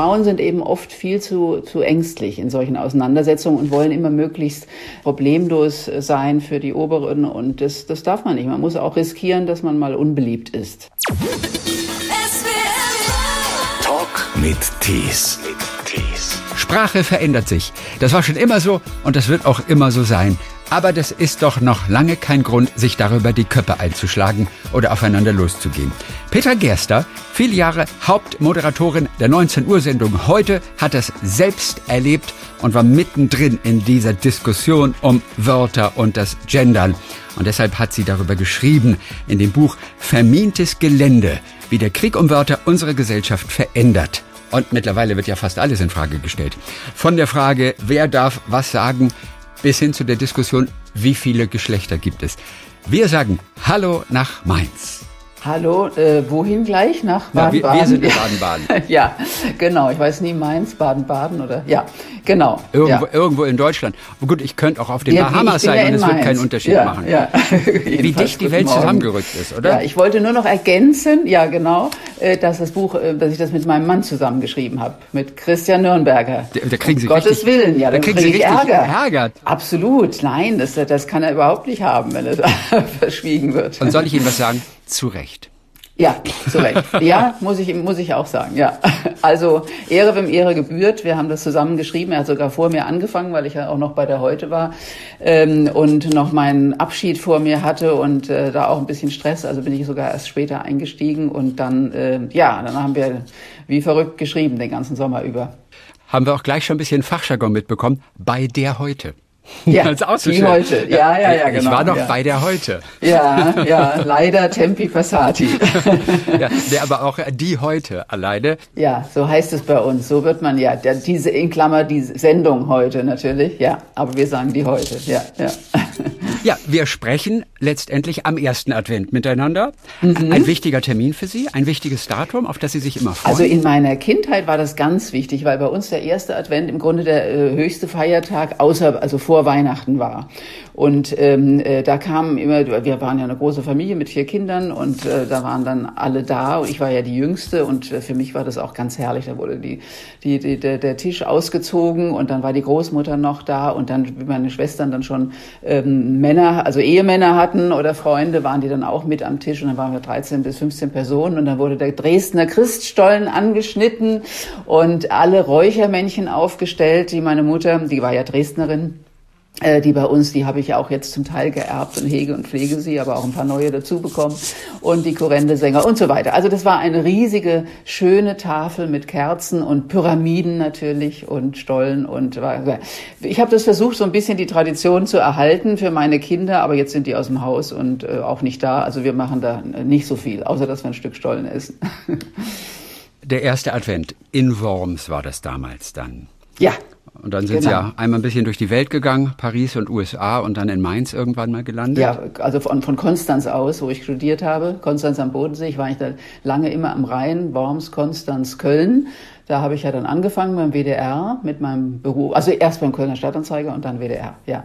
Frauen sind eben oft viel zu, zu ängstlich in solchen Auseinandersetzungen und wollen immer möglichst problemlos sein für die Oberen. Und das, das darf man nicht. Man muss auch riskieren, dass man mal unbeliebt ist. Talk mit Tees. Sprache verändert sich. Das war schon immer so und das wird auch immer so sein. Aber das ist doch noch lange kein Grund, sich darüber die Köpfe einzuschlagen oder aufeinander loszugehen. Petra Gerster, viele Jahre Hauptmoderatorin der 19 Uhr Sendung heute, hat das selbst erlebt und war mittendrin in dieser Diskussion um Wörter und das Gendern. Und deshalb hat sie darüber geschrieben in dem Buch Vermintes Gelände, wie der Krieg um Wörter unsere Gesellschaft verändert. Und mittlerweile wird ja fast alles in Frage gestellt. Von der Frage, wer darf was sagen, bis hin zu der Diskussion, wie viele Geschlechter gibt es. Wir sagen Hallo nach Mainz. Hallo, äh, wohin gleich? Nach Baden-Baden? Ja, wir, wir, sind in Baden-Baden. ja, genau. Ich weiß nie, Mainz, Baden-Baden oder, ja, genau. Irgendwo, ja. irgendwo in Deutschland. gut, ich könnte auch auf den ja, Bahamas sein und es wird keinen Unterschied ja, machen. Ja. Wie dicht die Welt Morgen. zusammengerückt ist, oder? Ja, ich wollte nur noch ergänzen, ja genau, äh, dass das Buch, äh, dass ich das mit meinem Mann zusammengeschrieben habe, mit Christian Nürnberger. Da, da kriegen Sie um richtig, Gottes Willen, ja, da kriegen Sie richtig Ärger. Ärger. Absolut, nein, das, das kann er überhaupt nicht haben, wenn es verschwiegen wird. Und soll ich Ihnen was sagen? Zu Recht. Ja, zu Recht. Ja, muss ich, muss ich auch sagen, ja. Also Ehre, wem Ehre gebührt. Wir haben das zusammen geschrieben. Er hat sogar vor mir angefangen, weil ich ja auch noch bei der Heute war ähm, und noch meinen Abschied vor mir hatte und äh, da auch ein bisschen Stress. Also bin ich sogar erst später eingestiegen und dann, äh, ja, dann haben wir wie verrückt geschrieben den ganzen Sommer über. Haben wir auch gleich schon ein bisschen Fachjargon mitbekommen bei der Heute. Ja, so die heute. Ja, ja, ja, genau. Ich war noch ja. bei der Heute. Ja, ja, leider Tempi Passati. ja, der aber auch die Heute alleine. Ja, so heißt es bei uns. So wird man ja, der, diese in Klammer, die Sendung heute natürlich. Ja, aber wir sagen die heute. Ja, ja. Ja, wir sprechen letztendlich am ersten Advent miteinander. Mhm. Ein wichtiger Termin für Sie, ein wichtiges Datum, auf das Sie sich immer freuen. Also in meiner Kindheit war das ganz wichtig, weil bei uns der erste Advent im Grunde der äh, höchste Feiertag außer also vor Weihnachten war. Und ähm, äh, da kamen immer, wir waren ja eine große Familie mit vier Kindern und äh, da waren dann alle da ich war ja die Jüngste und äh, für mich war das auch ganz herrlich. Da wurde die, die, die, der, der Tisch ausgezogen und dann war die Großmutter noch da und dann, wie meine Schwestern dann schon ähm, Männer, also Ehemänner hatten oder Freunde, waren die dann auch mit am Tisch und dann waren wir 13 bis 15 Personen und dann wurde der Dresdner Christstollen angeschnitten und alle Räuchermännchen aufgestellt, die meine Mutter, die war ja Dresdnerin, die bei uns, die habe ich auch jetzt zum Teil geerbt und hege und pflege sie, aber auch ein paar neue dazu bekommen und die Korrendesänger und so weiter. Also das war eine riesige, schöne Tafel mit Kerzen und Pyramiden natürlich und Stollen und ich habe das versucht, so ein bisschen die Tradition zu erhalten für meine Kinder, aber jetzt sind die aus dem Haus und äh, auch nicht da. Also wir machen da nicht so viel, außer dass wir ein Stück Stollen essen. Der erste Advent in Worms war das damals dann. Ja, und dann sind Genau. Sie ja einmal ein bisschen durch die Welt gegangen, Paris und USA und dann in Mainz irgendwann mal gelandet. Ja, also von, von Konstanz aus, wo ich studiert habe, Konstanz am Bodensee. Ich war da lange immer am Rhein, Worms, Konstanz, Köln. Da habe ich ja dann angefangen beim WDR mit meinem Beruf, also erst beim Kölner Stadtanzeiger und dann WDR, ja.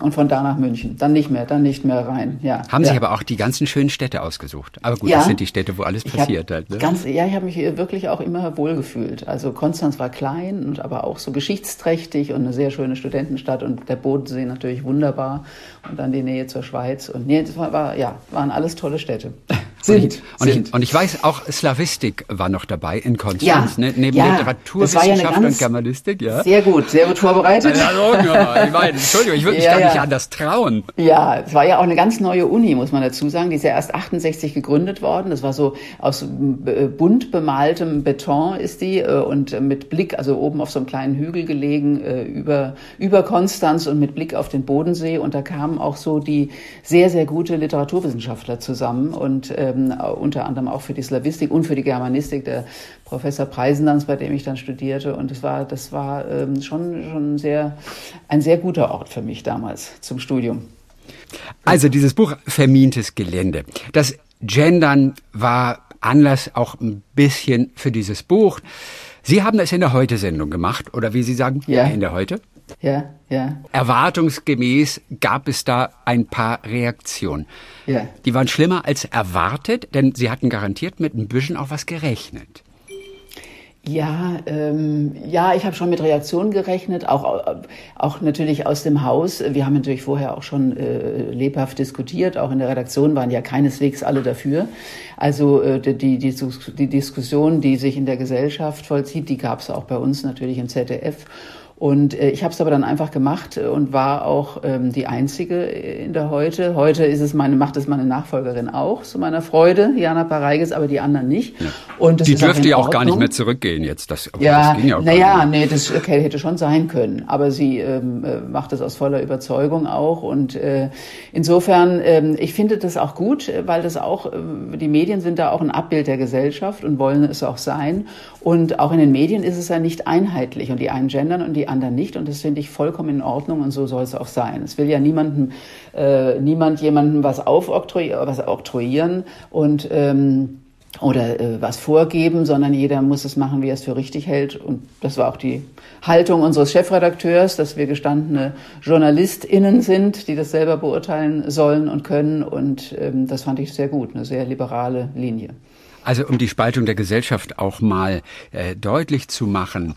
Und von da nach München. Dann nicht mehr, dann nicht mehr rein, ja. Haben ja. Sie aber auch die ganzen schönen Städte ausgesucht. Aber gut, Ja. das sind die Städte, wo alles passiert hat. Ne? Ganz, ja, ich habe mich hier wirklich auch immer wohlgefühlt. Also Konstanz war klein und aber auch so geschichtsträchtig und eine sehr schöne Studentenstadt und der Bodensee natürlich wunderbar und dann die Nähe zur Schweiz und nee, das war, war ja, waren alles tolle Städte. Und Sind, ich, und, sind. ich, und ich weiß, auch Slavistik war noch dabei in Konstanz, Ja, ne? neben ja, Literaturwissenschaft ja und Germanistik. Ja? Sehr gut, sehr gut vorbereitet. Ja, ja, ich meine, Entschuldigung, ich würde mich gar nicht anders trauen. Ja, es war ja auch eine ganz neue Uni, muss man dazu sagen. Die ist ja erst 68 gegründet worden. Das war so aus äh, bunt bemaltem Beton ist die äh, und äh, mit Blick, also oben auf so einem kleinen Hügel gelegen äh, über, über Konstanz und mit Blick auf den Bodensee. Und da kamen auch so die sehr, sehr gute Literaturwissenschaftler zusammen und ähm, unter anderem auch für die Slavistik und für die Germanistik, der Professor Preisendanz, bei dem ich dann studierte. Und das war, das war ähm, schon, schon sehr, ein sehr guter Ort für mich damals zum Studium. Also dieses Buch Vermintes Gelände. Das Gendern war Anlass auch ein bisschen für dieses Buch. Sie haben es in der Heute-Sendung gemacht, oder wie Sie sagen, Ja. in der Heute. Ja, ja, Erwartungsgemäß gab es da ein paar Reaktionen. ja. Die waren schlimmer als erwartet, denn Sie hatten garantiert mit ein bisschen auch was gerechnet. Ja, ähm, ja, ich habe schon mit Reaktionen gerechnet, auch, auch natürlich aus dem Haus. Wir haben natürlich vorher auch schon äh, lebhaft diskutiert, auch in der Redaktion waren ja keineswegs alle dafür. Also äh, die, die, die Diskussion, die sich in der Gesellschaft vollzieht, die gab es auch bei uns natürlich im ZDF. Und äh, ich habe es aber dann einfach gemacht und war auch ähm, die Einzige in der Heute. Heute ist es meine, macht es meine Nachfolgerin auch, zu meiner Freude, Jana Pareiges, aber die anderen nicht. Ja. Und die dürfte ja auch gar nicht mehr zurückgehen jetzt. Das, ja, das ja naja, nee, das okay, hätte schon sein können. Aber sie ähm, äh, macht es aus voller Überzeugung auch. Und äh, insofern, ähm, ich finde das auch gut, weil das auch, äh, die Medien sind da auch ein Abbild der Gesellschaft und wollen es auch sein. Und auch in den Medien ist es ja nicht einheitlich und die einen gendern und die anderen nicht. Und das finde ich vollkommen in Ordnung und so soll es auch sein. Es will ja niemandem, äh, niemand jemandem was aufoktroyieren, oktroyieren und ähm, oder äh, was vorgeben, sondern jeder muss es machen, wie er es für richtig hält. Und das war auch die Haltung unseres Chefredakteurs, dass wir gestandene JournalistInnen sind, die das selber beurteilen sollen und können. Und ähm, das fand ich sehr gut, eine sehr liberale Linie. Also um die Spaltung der Gesellschaft auch mal äh, deutlich zu machen,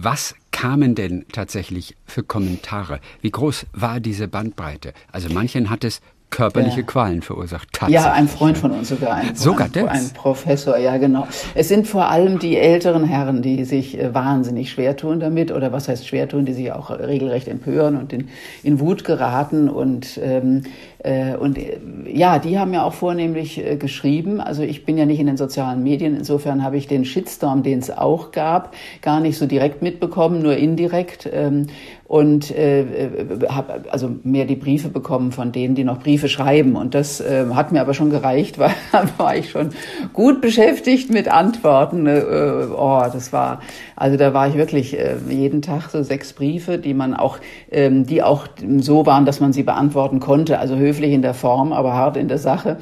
was kamen denn tatsächlich für Kommentare? Wie groß war diese Bandbreite? Also manchen hat es körperliche. Qualen verursacht. Ja, ein Freund von uns sogar. Ein, sogar ein, das? Ein Professor, ja genau. Es sind vor allem die älteren Herren, die sich äh, wahnsinnig schwer tun damit oder was heißt schwer tun, die sich auch regelrecht empören und in, in Wut geraten und ähm, äh, und äh, ja, die haben ja auch vornehmlich äh, geschrieben. Also ich bin ja nicht in den sozialen Medien. Insofern habe ich den Shitstorm, den es auch gab, gar nicht so direkt mitbekommen, nur indirekt. Ähm, und äh, habe also mehr die Briefe bekommen von denen, die noch Briefe schreiben. Und das äh, hat mir aber schon gereicht, weil dann war ich schon gut beschäftigt mit Antworten. Äh, oh, das war, also da war ich wirklich äh, jeden Tag so sechs Briefe, die man auch, ähm, die auch so waren, dass man sie beantworten konnte. Also höflich in der Form, aber hart in der Sache.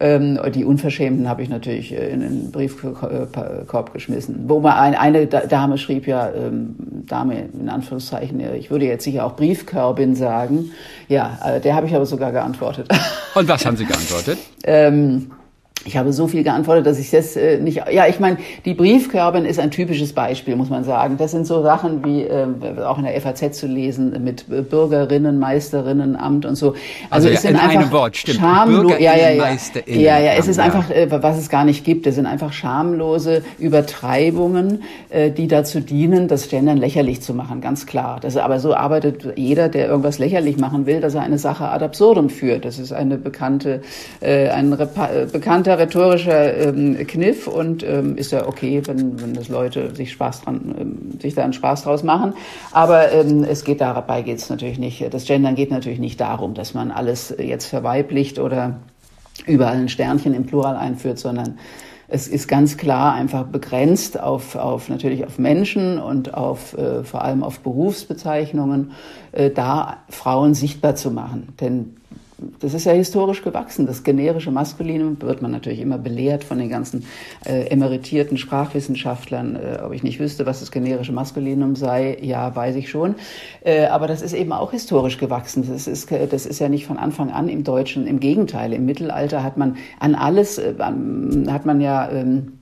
Ähm, die Unverschämten habe ich natürlich äh, in den Briefkorb geschmissen. Wo mal eine Dame schrieb ja, ähm, Dame in Anführungszeichen, ich ich würde jetzt sicher auch Briefkörbin sagen. Ja, äh, der habe ich aber sogar geantwortet. Und was haben Sie geantwortet? ähm, ich habe so viel geantwortet, dass ich das äh, nicht. Ja, ich meine, die Briefkörben ist ein typisches Beispiel, muss man sagen. Das sind so Sachen wie äh, auch in der FAZ zu lesen mit Bürgerinnen, Meisterinnen, Amt und so. Also, also es sind in einfach einem Wort, stimmt. Schamlo ja, ja, ja. ja, ja, es ist einfach, äh, was es gar nicht gibt. Es sind einfach schamlose Übertreibungen, äh, die dazu dienen, das Gendern lächerlich zu machen, ganz klar. Das, aber so arbeitet jeder, der irgendwas lächerlich machen will, dass er eine Sache ad absurdum führt. Das ist eine bekannte, äh, ein Repa äh, bekannter rhetorischer ähm, Kniff und ähm, ist ja okay, wenn, wenn das Leute sich Spaß dran, ähm, sich da einen Spaß draus machen. Aber ähm, es geht dabei geht es natürlich nicht. Das Gendern geht natürlich nicht darum, dass man alles jetzt verweiblicht oder überall ein Sternchen im Plural einführt, sondern es ist ganz klar einfach begrenzt auf, auf natürlich auf Menschen und auf äh, vor allem auf Berufsbezeichnungen, äh, da Frauen sichtbar zu machen. Denn das ist ja historisch gewachsen. Das generische Maskulinum wird man natürlich immer belehrt von den ganzen äh, emeritierten Sprachwissenschaftlern. Äh, ob ich nicht wüsste, was das generische Maskulinum sei, ja, weiß ich schon. Äh, aber das ist eben auch historisch gewachsen. Das ist, das ist ja nicht von Anfang an im Deutschen. Im Gegenteil, im Mittelalter hat man an alles, äh, hat man ja... Ähm,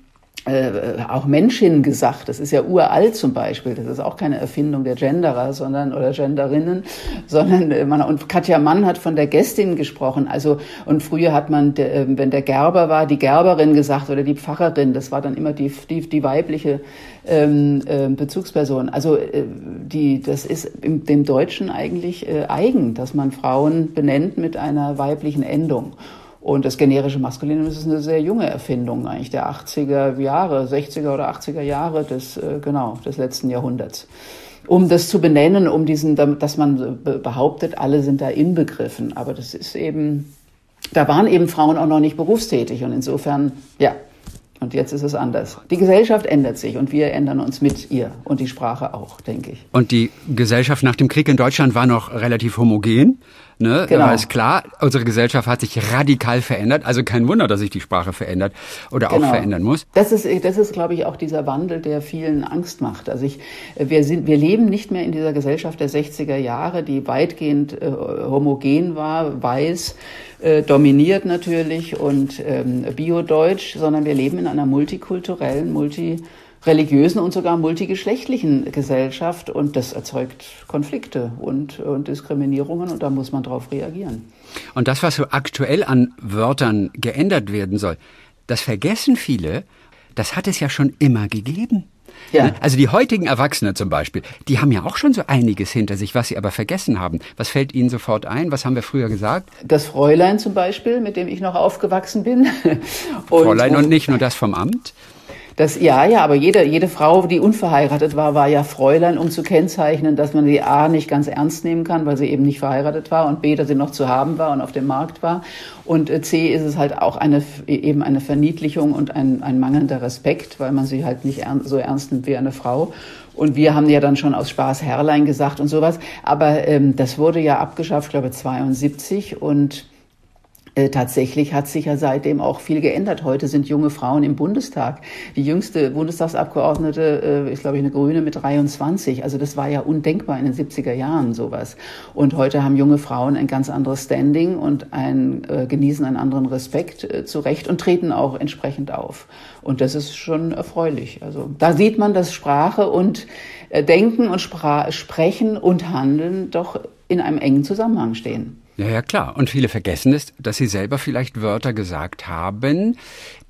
äh, auch Menschin gesagt. Das ist ja uralt zum Beispiel. Das ist auch keine Erfindung der Genderer, sondern oder Genderinnen, sondern äh, man und Katja Mann hat von der Gästin gesprochen. Also und früher hat man, der, äh, wenn der Gerber war, die Gerberin gesagt oder die Pfarrerin. Das war dann immer die die, die weibliche ähm, äh, Bezugsperson. Also äh, die, das ist im, dem Deutschen eigentlich äh, eigen, dass man Frauen benennt mit einer weiblichen Endung. Und das generische Maskulinum ist eine sehr junge Erfindung eigentlich der 80er Jahre, 60er oder 80er Jahre des, äh, genau, des letzten Jahrhunderts. Um das zu benennen, um diesen, dass man behauptet, alle sind da inbegriffen. Aber das ist eben, da waren eben Frauen auch noch nicht berufstätig und insofern, ja, und jetzt ist es anders. Die Gesellschaft ändert sich und wir ändern uns mit ihr und die Sprache auch, denke ich. Und die Gesellschaft nach dem Krieg in Deutschland war noch relativ homogen. Ne? Genau. Aber ist klar, unsere Gesellschaft hat sich radikal verändert. Also kein Wunder, dass sich die Sprache verändert oder genau. auch verändern muss. Das ist, das ist, glaube ich, auch dieser Wandel, der vielen Angst macht. Also ich, wir sind, wir leben nicht mehr in dieser Gesellschaft der 60er Jahre, die weitgehend äh, homogen war, weiß, äh, dominiert natürlich und ähm, biodeutsch, sondern wir leben in einer multikulturellen, multi religiösen und sogar multigeschlechtlichen Gesellschaft und das erzeugt Konflikte und, und Diskriminierungen und da muss man darauf reagieren. Und das, was so aktuell an Wörtern geändert werden soll, das vergessen viele, das hat es ja schon immer gegeben. Ja. Ne? Also die heutigen Erwachsenen zum Beispiel, die haben ja auch schon so einiges hinter sich, was sie aber vergessen haben. Was fällt ihnen sofort ein? Was haben wir früher gesagt? Das Fräulein zum Beispiel, mit dem ich noch aufgewachsen bin. Und Fräulein und nicht nur das vom Amt? Das, ja, ja, aber jede, jede Frau, die unverheiratet war, war ja Fräulein, um zu kennzeichnen, dass man sie A nicht ganz ernst nehmen kann, weil sie eben nicht verheiratet war und B, dass sie noch zu haben war und auf dem Markt war. Und äh, C ist es halt auch eine, eben eine Verniedlichung und ein, ein mangelnder Respekt, weil man sie halt nicht ernst, so ernst nimmt wie eine Frau. Und wir haben ja dann schon aus Spaß Herrlein gesagt und sowas. Aber ähm, das wurde ja abgeschafft, glaube 72 und äh, tatsächlich hat sich ja seitdem auch viel geändert. Heute sind junge Frauen im Bundestag. Die jüngste Bundestagsabgeordnete äh, ist, glaube ich, eine Grüne mit 23. Also das war ja undenkbar in den 70er Jahren sowas. Und heute haben junge Frauen ein ganz anderes Standing und ein, äh, genießen einen anderen Respekt äh, zu Recht und treten auch entsprechend auf. Und das ist schon erfreulich. Also da sieht man, dass Sprache und äh, Denken und Spra Sprechen und Handeln doch in einem engen Zusammenhang stehen. Ja, ja, klar. Und viele vergessen es, dass sie selber vielleicht Wörter gesagt haben,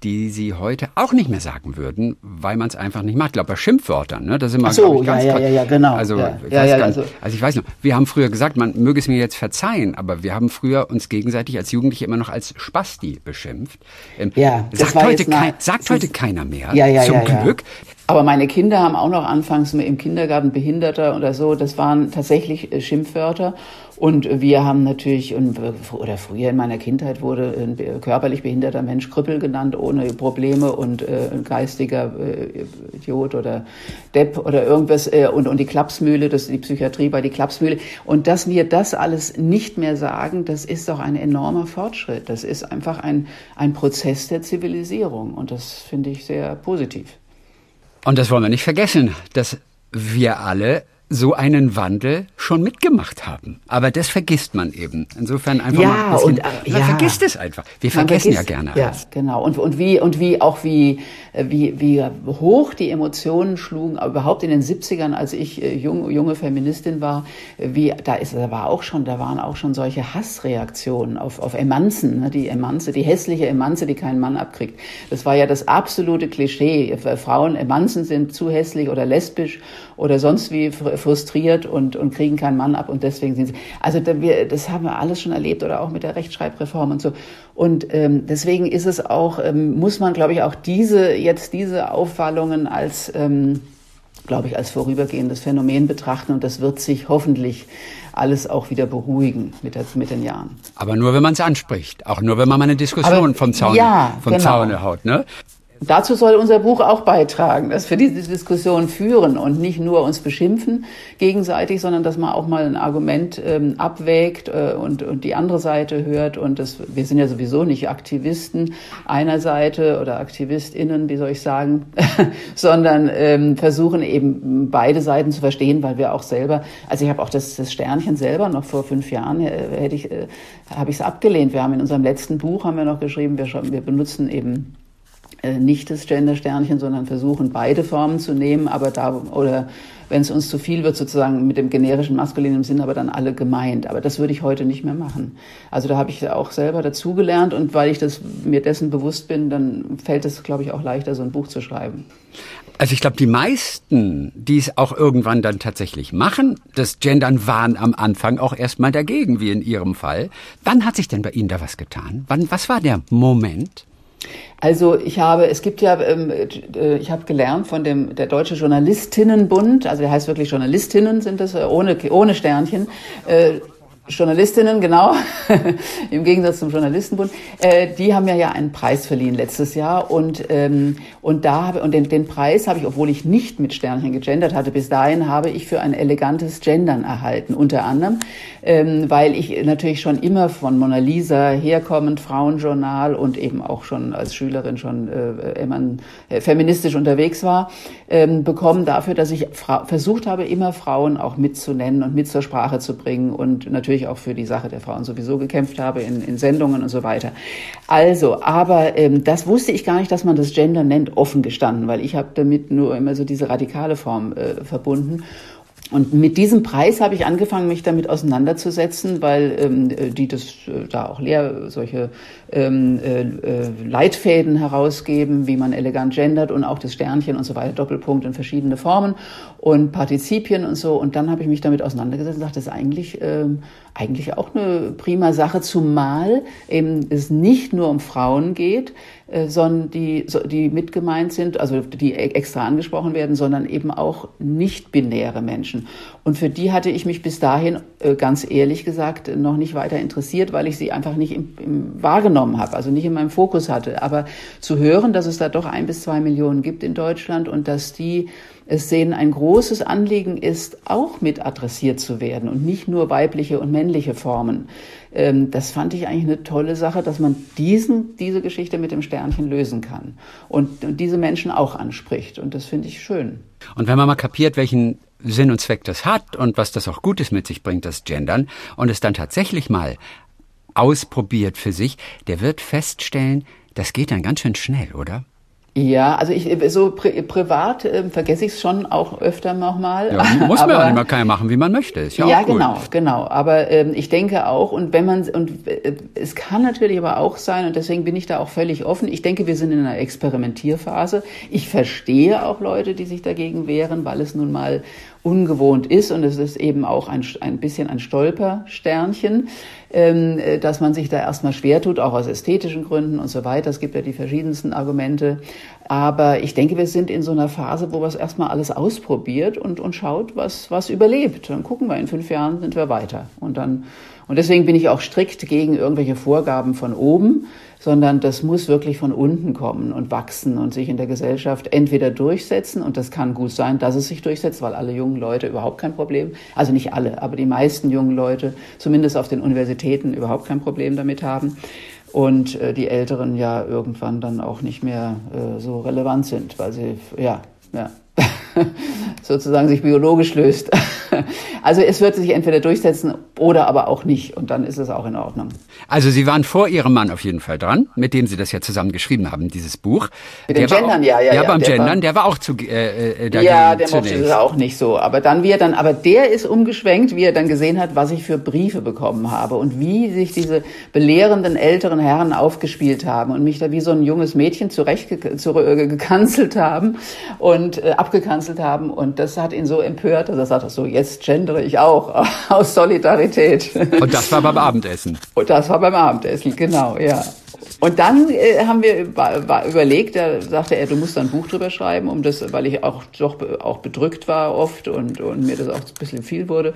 die sie heute auch nicht mehr sagen würden, weil man es einfach nicht macht. Ich glaube, bei Schimpfwörtern, ne? Da sind wir, so, ich, ganz ja, ja, ja, genau. Also, ja, ich ja, ja, also, also ich weiß noch, wir haben früher gesagt, man möge es mir jetzt verzeihen, aber wir haben früher uns gegenseitig als Jugendliche immer noch als Spasti beschimpft. Ähm, ja, das sagt heute, kein, sagt heute keiner mehr. Ja, ja, zum ja, Glück. Aber meine Kinder haben auch noch anfangs im Kindergarten Behinderter oder so. Das waren tatsächlich äh, Schimpfwörter. Und wir haben natürlich, oder früher in meiner Kindheit wurde ein körperlich behinderter Mensch Krüppel genannt, ohne Probleme und äh, ein geistiger äh, Idiot oder Depp oder irgendwas äh, und, und die Klapsmühle, das ist die Psychiatrie bei die Klapsmühle. Und dass wir das alles nicht mehr sagen, das ist doch ein enormer Fortschritt. Das ist einfach ein, ein Prozess der Zivilisierung und das finde ich sehr positiv. Und das wollen wir nicht vergessen, dass wir alle so einen Wandel schon mitgemacht haben. Aber das vergisst man eben. Insofern einfach ja, mal. Bisschen, und, äh, man ja. vergisst es einfach. Wir vergessen vergisst, ja gerne alles. Ja, genau. Und, und wie, und wie, auch wie, wie, wie hoch die Emotionen schlugen, überhaupt in den 70ern, als ich äh, jung, junge Feministin war, wie, da ist, da war auch schon, da waren auch schon solche Hassreaktionen auf, auf Emanzen, ne, die Emanze, die hässliche Emanze, die keinen Mann abkriegt. Das war ja das absolute Klischee. Frauen, Emanzen sind zu hässlich oder lesbisch oder sonst wie frustriert und, und kriegen keinen Mann ab und deswegen sind sie. Also wir, das haben wir alles schon erlebt oder auch mit der Rechtschreibreform und so. Und ähm, deswegen ist es auch, ähm, muss man, glaube ich, auch diese, jetzt diese Aufwallungen als, ähm, glaube ich, als vorübergehendes Phänomen betrachten und das wird sich hoffentlich alles auch wieder beruhigen mit, der, mit den Jahren. Aber nur, wenn man es anspricht. Auch nur, wenn man mal eine Diskussion Aber, vom Zaun, ja, vom genau. Zaune haut. Ne? Dazu soll unser Buch auch beitragen, dass wir diese Diskussion führen und nicht nur uns beschimpfen gegenseitig, sondern dass man auch mal ein Argument ähm, abwägt äh, und, und die andere Seite hört. Und das, wir sind ja sowieso nicht Aktivisten einer Seite oder AktivistInnen, wie soll ich sagen, sondern ähm, versuchen eben beide Seiten zu verstehen, weil wir auch selber, also ich habe auch das, das Sternchen selber noch vor fünf Jahren, äh, hätte ich, äh, habe ich es abgelehnt. Wir haben in unserem letzten Buch, haben wir noch geschrieben, wir, wir benutzen eben nicht das Gender-Sternchen, sondern versuchen beide Formen zu nehmen, aber da oder wenn es uns zu viel wird, sozusagen mit dem generischen maskulinen Sinn, aber dann alle gemeint. Aber das würde ich heute nicht mehr machen. Also da habe ich auch selber dazugelernt und weil ich das mir dessen bewusst bin, dann fällt es, glaube ich, auch leichter, so ein Buch zu schreiben. Also ich glaube, die meisten, die es auch irgendwann dann tatsächlich machen, das Gendern waren am Anfang auch erstmal dagegen, wie in Ihrem Fall. Wann hat sich denn bei Ihnen da was getan? Wann, was war der Moment? Also ich habe, es gibt ja, ähm, äh, ich habe gelernt von dem der Deutsche Journalistinnenbund, also der heißt wirklich Journalistinnen sind das äh, ohne ohne Sternchen. Äh, Journalistinnen, genau, im Gegensatz zum Journalistenbund, äh, die haben ja ja einen Preis verliehen letztes Jahr und ähm, und da habe und den, den Preis habe ich, obwohl ich nicht mit Sternchen gegendert hatte, bis dahin habe ich für ein elegantes Gendern erhalten, unter anderem, ähm, weil ich natürlich schon immer von Mona Lisa herkommend Frauenjournal und eben auch schon als Schülerin schon äh, immer äh, feministisch unterwegs war, ähm, bekommen dafür, dass ich versucht habe, immer Frauen auch mitzunennen und mit zur Sprache zu bringen und natürlich auch für die Sache der Frauen sowieso gekämpft habe in, in Sendungen und so weiter. Also, aber ähm, das wusste ich gar nicht, dass man das Gender nennt, offen gestanden, weil ich habe damit nur immer so diese radikale Form äh, verbunden. Und mit diesem Preis habe ich angefangen, mich damit auseinanderzusetzen, weil ähm, die das äh, da auch leer solche ähm, äh, äh, Leitfäden herausgeben, wie man elegant gendert und auch das Sternchen und so weiter, Doppelpunkt in verschiedene Formen und Partizipien und so. Und dann habe ich mich damit auseinandergesetzt und dachte, das ist eigentlich, ähm, eigentlich auch eine prima Sache, zumal eben es nicht nur um Frauen geht, sondern die, die mit gemeint sind, also die e-, extra angesprochen werden, sondern eben auch nicht-binäre Menschen. Und für die hatte ich mich bis dahin, äh, ganz ehrlich gesagt, noch nicht weiter interessiert, weil ich sie einfach nicht im, im wahrgenommen habe, also nicht in meinem Fokus hatte. Aber zu hören, dass es da doch ein bis zwei Millionen gibt in Deutschland und dass die es sehen ein großes Anliegen ist, auch mit adressiert zu werden und nicht nur weibliche und männliche Formen. Ähm, das fand ich eigentlich eine tolle Sache, dass man diesen, diese Geschichte mit dem Sternchen lösen kann und, und diese Menschen auch anspricht. Und das finde ich schön. Und wenn man mal kapiert, welchen Sinn und Zweck das hat und was das auch Gutes mit sich bringt, das Gendern, und es dann tatsächlich mal ausprobiert für sich, der wird feststellen, das geht dann ganz schön schnell, oder? Ja, also ich so pri privat äh, vergesse ich es schon auch öfter nochmal. Ja, muss man aber, ja immer machen, wie man möchte. Ist ja, ja auch gut. genau, genau. Aber ähm, ich denke auch, und wenn man und äh, es kann natürlich aber auch sein, und deswegen bin ich da auch völlig offen. Ich denke, wir sind in einer Experimentierphase. Ich verstehe auch Leute, die sich dagegen wehren, weil es nun mal ungewohnt ist und es ist eben auch ein, ein bisschen ein Stolpersternchen, ähm, äh, dass man sich da erstmal schwer tut, auch aus ästhetischen Gründen und so weiter. Es gibt ja die verschiedensten Argumente. Aber ich denke, wir sind in so einer Phase, wo man es erstmal alles ausprobiert und, und schaut, was, was überlebt. Dann gucken wir, in fünf Jahren sind wir weiter. Und dann, und deswegen bin ich auch strikt gegen irgendwelche Vorgaben von oben, sondern das muss wirklich von unten kommen und wachsen und sich in der Gesellschaft entweder durchsetzen, und das kann gut sein, dass es sich durchsetzt, weil alle jungen Leute überhaupt kein Problem, also nicht alle, aber die meisten jungen Leute, zumindest auf den Universitäten, überhaupt kein Problem damit haben und äh, die Älteren ja irgendwann dann auch nicht mehr äh, so relevant sind, weil sie, ja, ja, sozusagen sich biologisch löst. Also es wird sich entweder durchsetzen oder aber auch nicht und dann ist es auch in Ordnung. Also Sie waren vor Ihrem Mann auf jeden Fall dran, mit dem Sie das ja zusammen geschrieben haben, dieses Buch. Mit dem Gendern, auch, ja, ja. Ja, beim der Gendern, war, der war auch zu äh, äh, dagegen Ja, der mochte das auch nicht so. Aber dann, wie er dann, aber der ist umgeschwenkt, wie er dann gesehen hat, was ich für Briefe bekommen habe und wie sich diese belehrenden älteren Herren aufgespielt haben und mich da wie so ein junges Mädchen zurecht gekanzelt haben und äh, abgekanzelt haben und das hat ihn so empört, dass er sagte, so jetzt gendere ich auch aus Solidarität. Und das war beim Abendessen. Und das war beim Abendessen, genau, ja. Und dann äh, haben wir überlegt, da sagte er, du musst da ein Buch drüber schreiben, um das, weil ich auch doch auch bedrückt war oft und, und mir das auch ein bisschen viel wurde.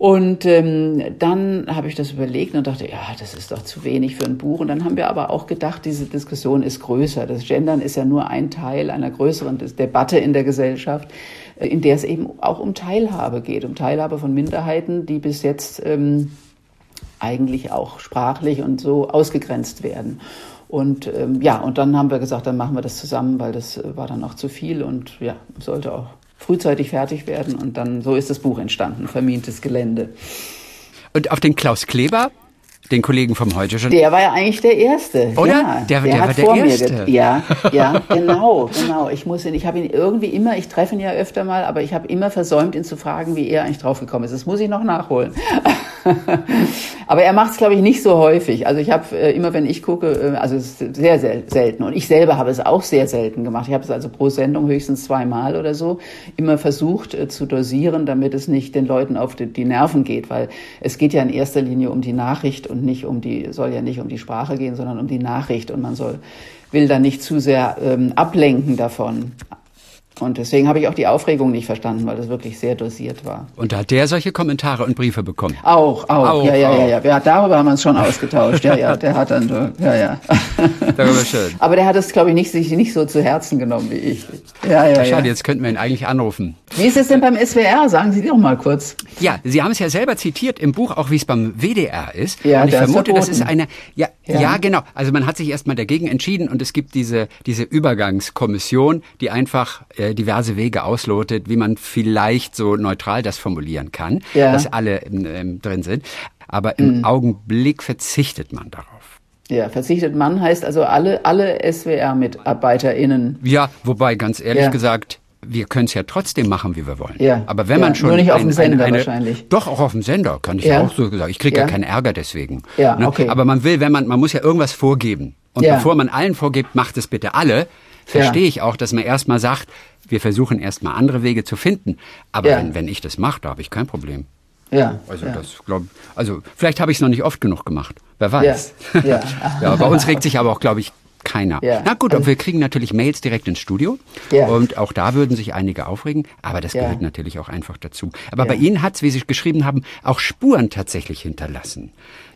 Und ähm, dann habe ich das überlegt und dachte, ja, das ist doch zu wenig für ein Buch. Und dann haben wir aber auch gedacht, diese Diskussion ist größer. Das Gendern ist ja nur ein Teil einer größeren Debatte in der Gesellschaft, äh, in der es eben auch um Teilhabe geht, um Teilhabe von Minderheiten, die bis jetzt ähm, eigentlich auch sprachlich und so ausgegrenzt werden. Und ähm, ja, und dann haben wir gesagt, dann machen wir das zusammen, weil das äh, war dann auch zu viel und ja, sollte auch frühzeitig fertig werden. Und dann so ist das Buch entstanden, Vermintes Gelände. Und auf den Klaus Kleber den Kollegen vom Heute schon. Der war ja eigentlich der Erste. Oder? Ja, der, der, der hat war der Erste. Mir, ja, ja, genau, genau. Ich muss ihn, ich habe ihn irgendwie immer, ich treffe ihn ja öfter mal, aber ich habe immer versäumt, ihn zu fragen, wie er eigentlich draufgekommen ist. Das muss ich noch nachholen. aber er macht es, glaube ich, nicht so häufig. Also ich habe äh, immer, wenn ich gucke, äh, also es ist sehr, sehr selten. Und ich selber habe es auch sehr selten gemacht. Ich habe es also pro Sendung höchstens zweimal oder so immer versucht äh, zu dosieren, damit es nicht den Leuten auf die, die Nerven geht, weil es geht ja in erster Linie um die Nachricht und nicht um die soll ja nicht um die Sprache gehen, sondern um die Nachricht und man soll, will da nicht zu sehr ähm, ablenken davon. Und deswegen habe ich auch die Aufregung nicht verstanden, weil das wirklich sehr dosiert war. Und hat der solche Kommentare und Briefe bekommen? Auch, auch, auch ja, ja, ja, ja. ja. Darüber haben wir uns schon ausgetauscht. Ja, ja, der hat dann, ja, ja. Darüber schön. Aber der hat es, glaube ich, nicht, sich nicht so zu Herzen genommen wie ich. Ja, ja, Schade, ja. jetzt könnten wir ihn eigentlich anrufen. Wie ist es denn beim SWR? Sagen Sie doch mal kurz. Ja, Sie haben es ja selber zitiert im Buch, auch wie es beim WDR ist. Ja, und ich das ist vermute, das verboten. ist eine, ja, ja, Ja. genau. Also man hat sich erstmal dagegen entschieden und es gibt diese, diese Übergangskommission, die einfach äh, diverse Wege auslotet, wie man vielleicht so neutral das formulieren kann, Ja. Mhm. dass alle ähm, ähm, drin sind. Aber im Augenblick verzichtet man darauf. Ja, verzichtet Mann heißt also alle, alle SWR-MitarbeiterInnen. Ja, wobei ganz ehrlich Ja. gesagt, wir können es ja trotzdem machen, wie wir wollen. Ja. Aber wenn Ja, man schon nur nicht auf dem Sender eine, wahrscheinlich. Doch auch auf dem Sender kann ich Ja. auch so gesagt. Ich kriege ja. Ja. keinen Ärger deswegen. Ja, ne? okay. Aber man will, wenn man man muss ja irgendwas vorgeben. Und Ja. bevor man allen vorgibt, macht es bitte alle. Verstehe ich auch, dass man erstmal sagt, wir versuchen erstmal andere Wege zu finden. Aber wenn, wenn ich das mache, da habe ich kein Problem. Ja. Also ja. das glaub, also vielleicht habe ich es noch nicht oft genug gemacht. Wer weiß. Ja, ja. ja, bei uns regt sich aber auch, glaube ich, keiner. Ja. Na gut, und wir kriegen natürlich Mails direkt ins Studio. Ja. Und auch da würden sich einige aufregen. Aber das Ja. gehört natürlich auch einfach dazu. Aber bei Ihnen hat es, wie Sie geschrieben haben, auch Spuren tatsächlich hinterlassen.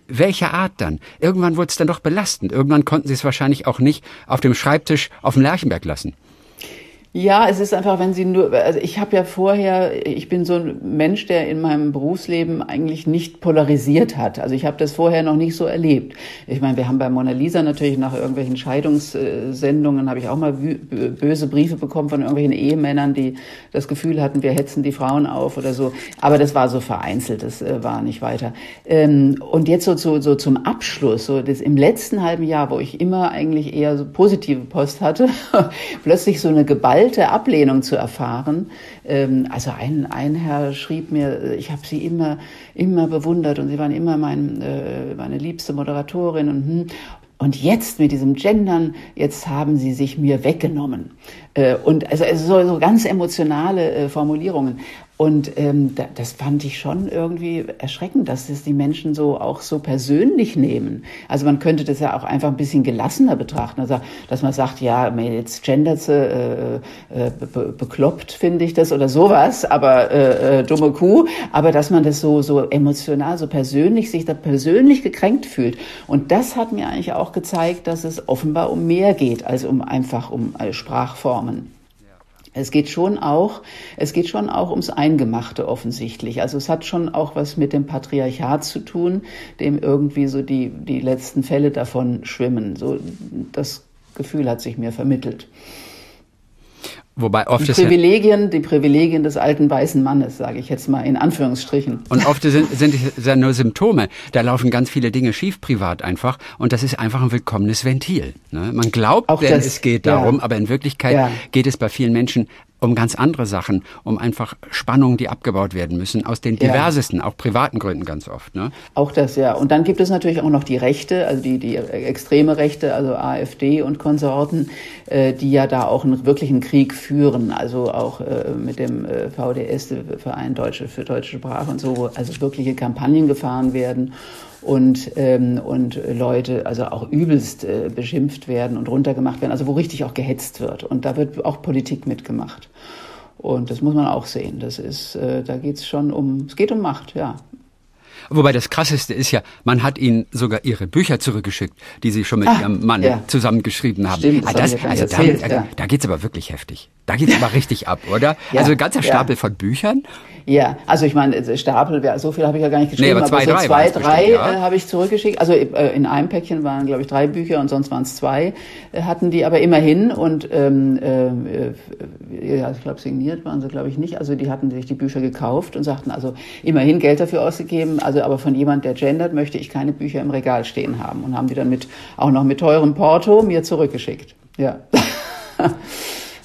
Welche Art dann? Irgendwann wurde es dann doch belastend. Irgendwann konnten Sie es wahrscheinlich auch nicht auf dem Schreibtisch auf dem Lerchenberg lassen. Ja, es ist einfach, wenn Sie nur, also ich habe ja vorher, ich bin so ein Mensch, der in meinem Berufsleben eigentlich nicht polarisiert hat. Also ich habe das vorher noch nicht so erlebt. Ich meine, wir haben bei Mona Lisa natürlich nach irgendwelchen Scheidungssendungen, habe ich auch mal böse Briefe bekommen von irgendwelchen Ehemännern, die das Gefühl hatten, wir hetzen die Frauen auf oder so. Aber das war so vereinzelt, das äh, war nicht weiter. Ähm, Und jetzt so, so, so zum Abschluss, so das im letzten halben Jahr, wo ich immer eigentlich eher so positive Post hatte, plötzlich so eine geballte Ablehnung zu erfahren. Ähm, Also ein, ein Herr schrieb mir, ich habe sie immer, immer bewundert und sie waren immer mein, äh, meine liebste Moderatorin und hm. Und jetzt mit diesem Gendern, jetzt haben sie sich mir weggenommen. Äh, Und also, also so, so ganz emotionale äh, Formulierungen. Und ähm, da, das fand ich schon irgendwie erschreckend, dass es die Menschen so auch so persönlich nehmen. Also man könnte das ja auch einfach ein bisschen gelassener betrachten. Also, dass man sagt, ja, jetzt gendert sie, äh, äh, be bekloppt finde ich das oder sowas, aber äh, äh, dumme Kuh. Aber dass man das so, so emotional, so persönlich, sich da persönlich gekränkt fühlt. Und das hat mir eigentlich auch gezeigt, dass es offenbar um mehr geht, als um einfach um äh, Sprachformen. Es geht schon auch, es geht schon auch ums Eingemachte offensichtlich. Also es hat schon auch was mit dem Patriarchat zu tun, dem irgendwie so die, die letzten Fälle davon schwimmen. So, das Gefühl hat sich mir vermittelt. Wobei oft Die ist ja, Privilegien, die Privilegien des alten weißen Mannes, sage ich jetzt mal in Anführungsstrichen. Und oft sind, sind es ja nur Symptome. Da laufen ganz viele Dinge schief privat einfach. Und das ist einfach ein willkommenes Ventil. Ne? Man glaubt, Auch denn das, es geht ja. darum, aber in Wirklichkeit Ja. geht es bei vielen Menschen um ganz andere Sachen, um einfach Spannungen, die abgebaut werden müssen, aus den Ja. diversesten, auch privaten Gründen ganz oft. Ne? Auch das, ja. Und dann gibt es natürlich auch noch die Rechte, also die, die extreme Rechte, also AfD und Konsorten, äh, die ja da auch einen wirklichen Krieg führen. Also auch äh, mit dem äh, VDS, Verein Deutsche für deutsche Sprache und so, also wirkliche Kampagnen gefahren werden und, ähm, und Leute also auch übelst äh, beschimpft werden und runtergemacht werden, also wo richtig auch gehetzt wird. Und da wird auch Politik mitgemacht. Und das muss man auch sehen. Das ist, äh, da geht es schon um, es geht um Macht, ja. Wobei das Krasseste ist ja, man hat ihnen sogar ihre Bücher zurückgeschickt, die sie schon mit Ah, ihrem Mann ja. zusammengeschrieben haben. Stimmt, das Ah, haben gar nicht also erzählt, damit, ja. da geht's aber wirklich heftig. Da geht's aber richtig ab, oder? Ja, also ein ganzer. Stapel von Büchern. Ja, also ich meine, Stapel, so viel habe ich ja gar nicht geschrieben, Nee, aber zwei, so drei zwei, drei ja. äh, habe ich zurückgeschickt. Also äh, in einem Päckchen waren, glaube ich, drei Bücher und sonst waren es zwei, äh, hatten die aber immerhin und ähm, äh, äh, ja, ich glaube, signiert waren sie, glaube ich, nicht. Also die hatten sich die Bücher gekauft und sagten, also immerhin Geld dafür ausgegeben, also aber von jemand, der gendert, möchte ich keine Bücher im Regal stehen haben und haben die dann mit auch noch mit teurem Porto mir zurückgeschickt. Ja.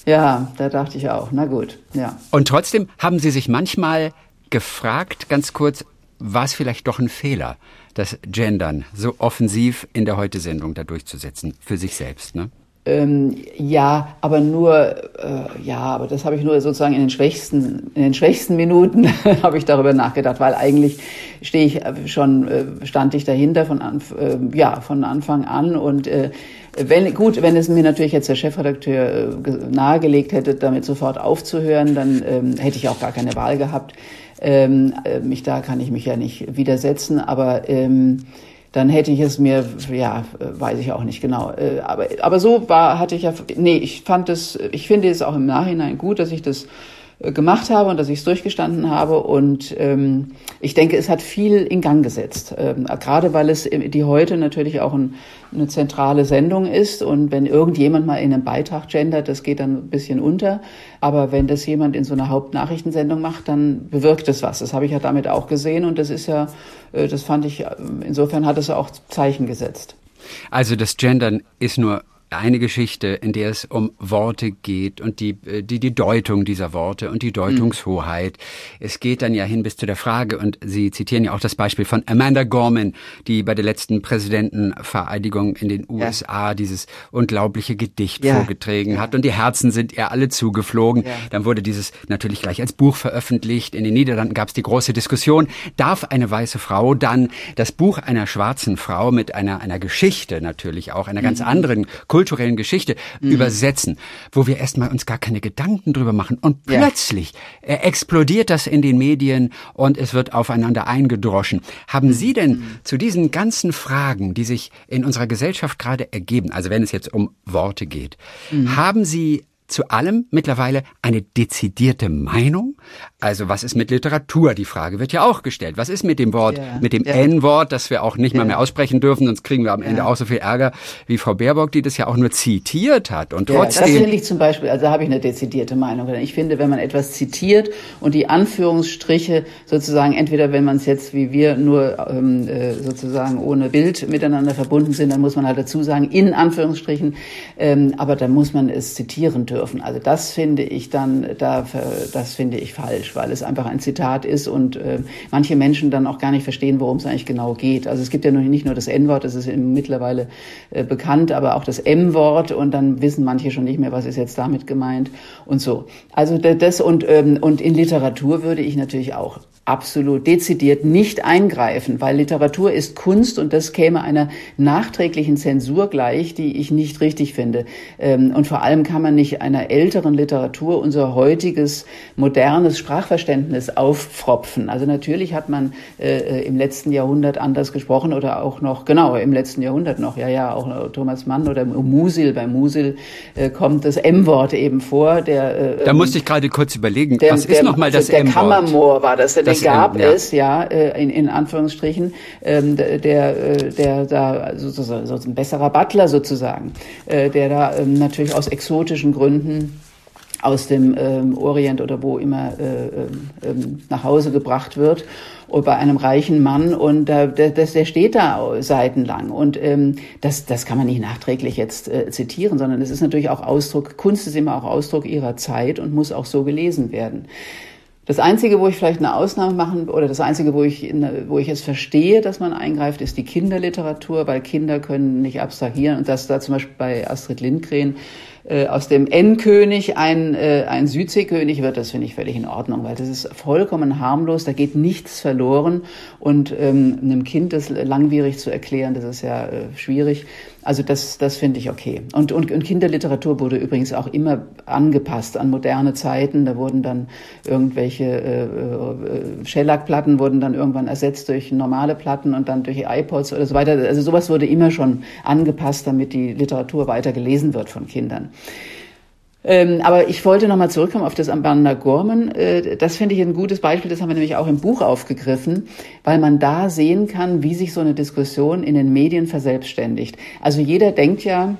ja, da dachte ich auch, na gut, ja. Und trotzdem haben Sie sich manchmal gefragt, ganz kurz, war es vielleicht doch ein Fehler, das Gendern so offensiv in der Heute-Sendung da durchzusetzen, für sich selbst, ne? Ähm, ja, aber nur, äh, ja, aber das habe ich nur sozusagen in den schwächsten, in den schwächsten Minuten habe ich darüber nachgedacht, weil eigentlich stehe ich äh, schon, äh, stand ich dahinter von, Anf äh, ja, von Anfang an und äh, wenn, gut, wenn es mir natürlich jetzt der Chefredakteur ge- nahegelegt hätte, damit sofort aufzuhören, dann ähm, hätte ich auch gar keine Wahl gehabt. Ähm, äh, mich da kann ich mich ja nicht widersetzen, aber ähm, dann hätte ich es mir, ja, weiß ich auch nicht genau. Äh, Aber, aber so war, hatte ich ja, nee, ich fand es, ich finde es auch im Nachhinein gut, dass ich das gemacht habe und dass ich es durchgestanden habe. Und ähm, ich denke, es hat viel in Gang gesetzt. Ähm, gerade weil es die heute natürlich auch ein, eine zentrale Sendung ist. Und wenn irgendjemand mal in einem Beitrag gendert, das geht dann ein bisschen unter. Aber wenn das jemand in so einer Hauptnachrichtensendung macht, dann bewirkt es was. Das habe ich ja damit auch gesehen. Und das ist ja, äh, das fand ich, äh, insofern hat es auch Zeichen gesetzt. Also das Gendern ist nur eine Geschichte, in der es um Worte geht und die, äh, die, die Deutung dieser Worte und die Deutungshoheit. Mhm. Es geht dann ja hin bis zu der Frage, und Sie zitieren ja auch das Beispiel von Amanda Gorman, die bei der letzten Präsidentenvereidigung in den USA ja. dieses unglaubliche Gedicht ja. vorgetragen ja. hat und die Herzen sind ihr alle zugeflogen. Dann wurde dieses natürlich gleich als Buch veröffentlicht. In den Niederlanden gab es die große Diskussion, darf eine weiße Frau dann das Buch einer schwarzen Frau mit einer, einer Geschichte natürlich auch, einer ganz mhm. anderen Kultur kulturellen Geschichte mhm. übersetzen, wo wir erstmal uns gar keine Gedanken drüber machen. Und plötzlich ja. äh, explodiert das in den Medien und es wird aufeinander eingedroschen. Haben Sie denn mhm. zu diesen ganzen Fragen, die sich in unserer Gesellschaft gerade ergeben, also wenn es jetzt um Worte geht, mhm. haben Sie zu allem mittlerweile eine dezidierte Meinung? Also was ist mit Literatur? Die Frage wird ja auch gestellt. Was ist mit dem Wort, ja, mit dem ja. N-Wort, das wir auch nicht ja. mal mehr aussprechen dürfen, sonst kriegen wir am Ende auch so viel Ärger wie Frau Baerbock, die das ja auch nur zitiert hat. Und trotzdem. das finde ich zum Beispiel, also da habe ich eine dezidierte Meinung. Ich finde, wenn man etwas zitiert und die Anführungsstriche sozusagen, entweder wenn man es jetzt wie wir nur ähm, äh, sozusagen ohne Bild miteinander verbunden sind, dann muss man halt dazu sagen, in Anführungsstrichen, ähm, aber dann muss man es zitieren dürfen dürfen. Also das finde ich dann, da, das finde ich falsch, weil es einfach ein Zitat ist und äh, manche Menschen dann auch gar nicht verstehen, worum es eigentlich genau geht. Also es gibt ja nicht nur das N-Wort, das ist mittlerweile äh, bekannt, aber auch das M-Wort und dann wissen manche schon nicht mehr, was ist jetzt damit gemeint und so. Also das und, ähm, und in Literatur würde ich natürlich auch absolut dezidiert nicht eingreifen, weil Literatur ist Kunst und das käme einer nachträglichen Zensur gleich, die ich nicht richtig finde. Ähm, und vor allem kann man nicht einer älteren Literatur unser heutiges modernes Sprachverständnis auffropfen. Also natürlich hat man äh, äh, im letzten Jahrhundert anders gesprochen oder auch noch, genau, im letzten Jahrhundert noch, ja, ja, auch Thomas Mann oder Musil, bei Musil äh, kommt das M-Wort eben vor. Der, da musste ich gerade kurz überlegen, der, was ist nochmal das M-Wort? Der Kammermoor war das, das gab ja. es, ja, äh, in, in Anführungsstrichen, ähm, der, äh, der da so, so, so ein besserer Butler sozusagen, äh, der da ähm, natürlich aus exotischen Gründen aus dem ähm, Orient oder wo immer äh, ähm, nach Hause gebracht wird bei einem reichen Mann und äh, der, der steht da seitenlang und ähm, das, das kann man nicht nachträglich jetzt äh, zitieren, sondern es ist natürlich auch Ausdruck, Kunst ist immer auch Ausdruck ihrer Zeit und muss auch so gelesen werden. Das Einzige, wo ich vielleicht eine Ausnahme machen, oder das Einzige, wo ich, wo ich es verstehe, dass man eingreift, ist die Kinderliteratur, weil Kinder können nicht abstrahieren. Und dass da zum Beispiel bei Astrid Lindgren äh, aus dem N-König ein, äh, ein Südseekönig wird, das finde ich völlig in Ordnung, weil das ist vollkommen harmlos, da geht nichts verloren und ähm, einem Kind das langwierig zu erklären, das ist ja äh, schwierig. Also das, das finde ich okay. Und, und, und Kinderliteratur wurde übrigens auch immer angepasst an moderne Zeiten. Da wurden dann irgendwelche äh, äh, Shellac-Platten wurden dann irgendwann ersetzt durch normale Platten und dann durch iPods oder so weiter. Also sowas wurde immer schon angepasst, damit die Literatur weiter gelesen wird von Kindern. Ähm, aber ich wollte nochmal zurückkommen auf das Amanda Gorman. Äh, das finde ich ein gutes Beispiel, das haben wir nämlich auch im Buch aufgegriffen, weil man da sehen kann, wie sich so eine Diskussion in den Medien verselbstständigt. Also jeder denkt ja,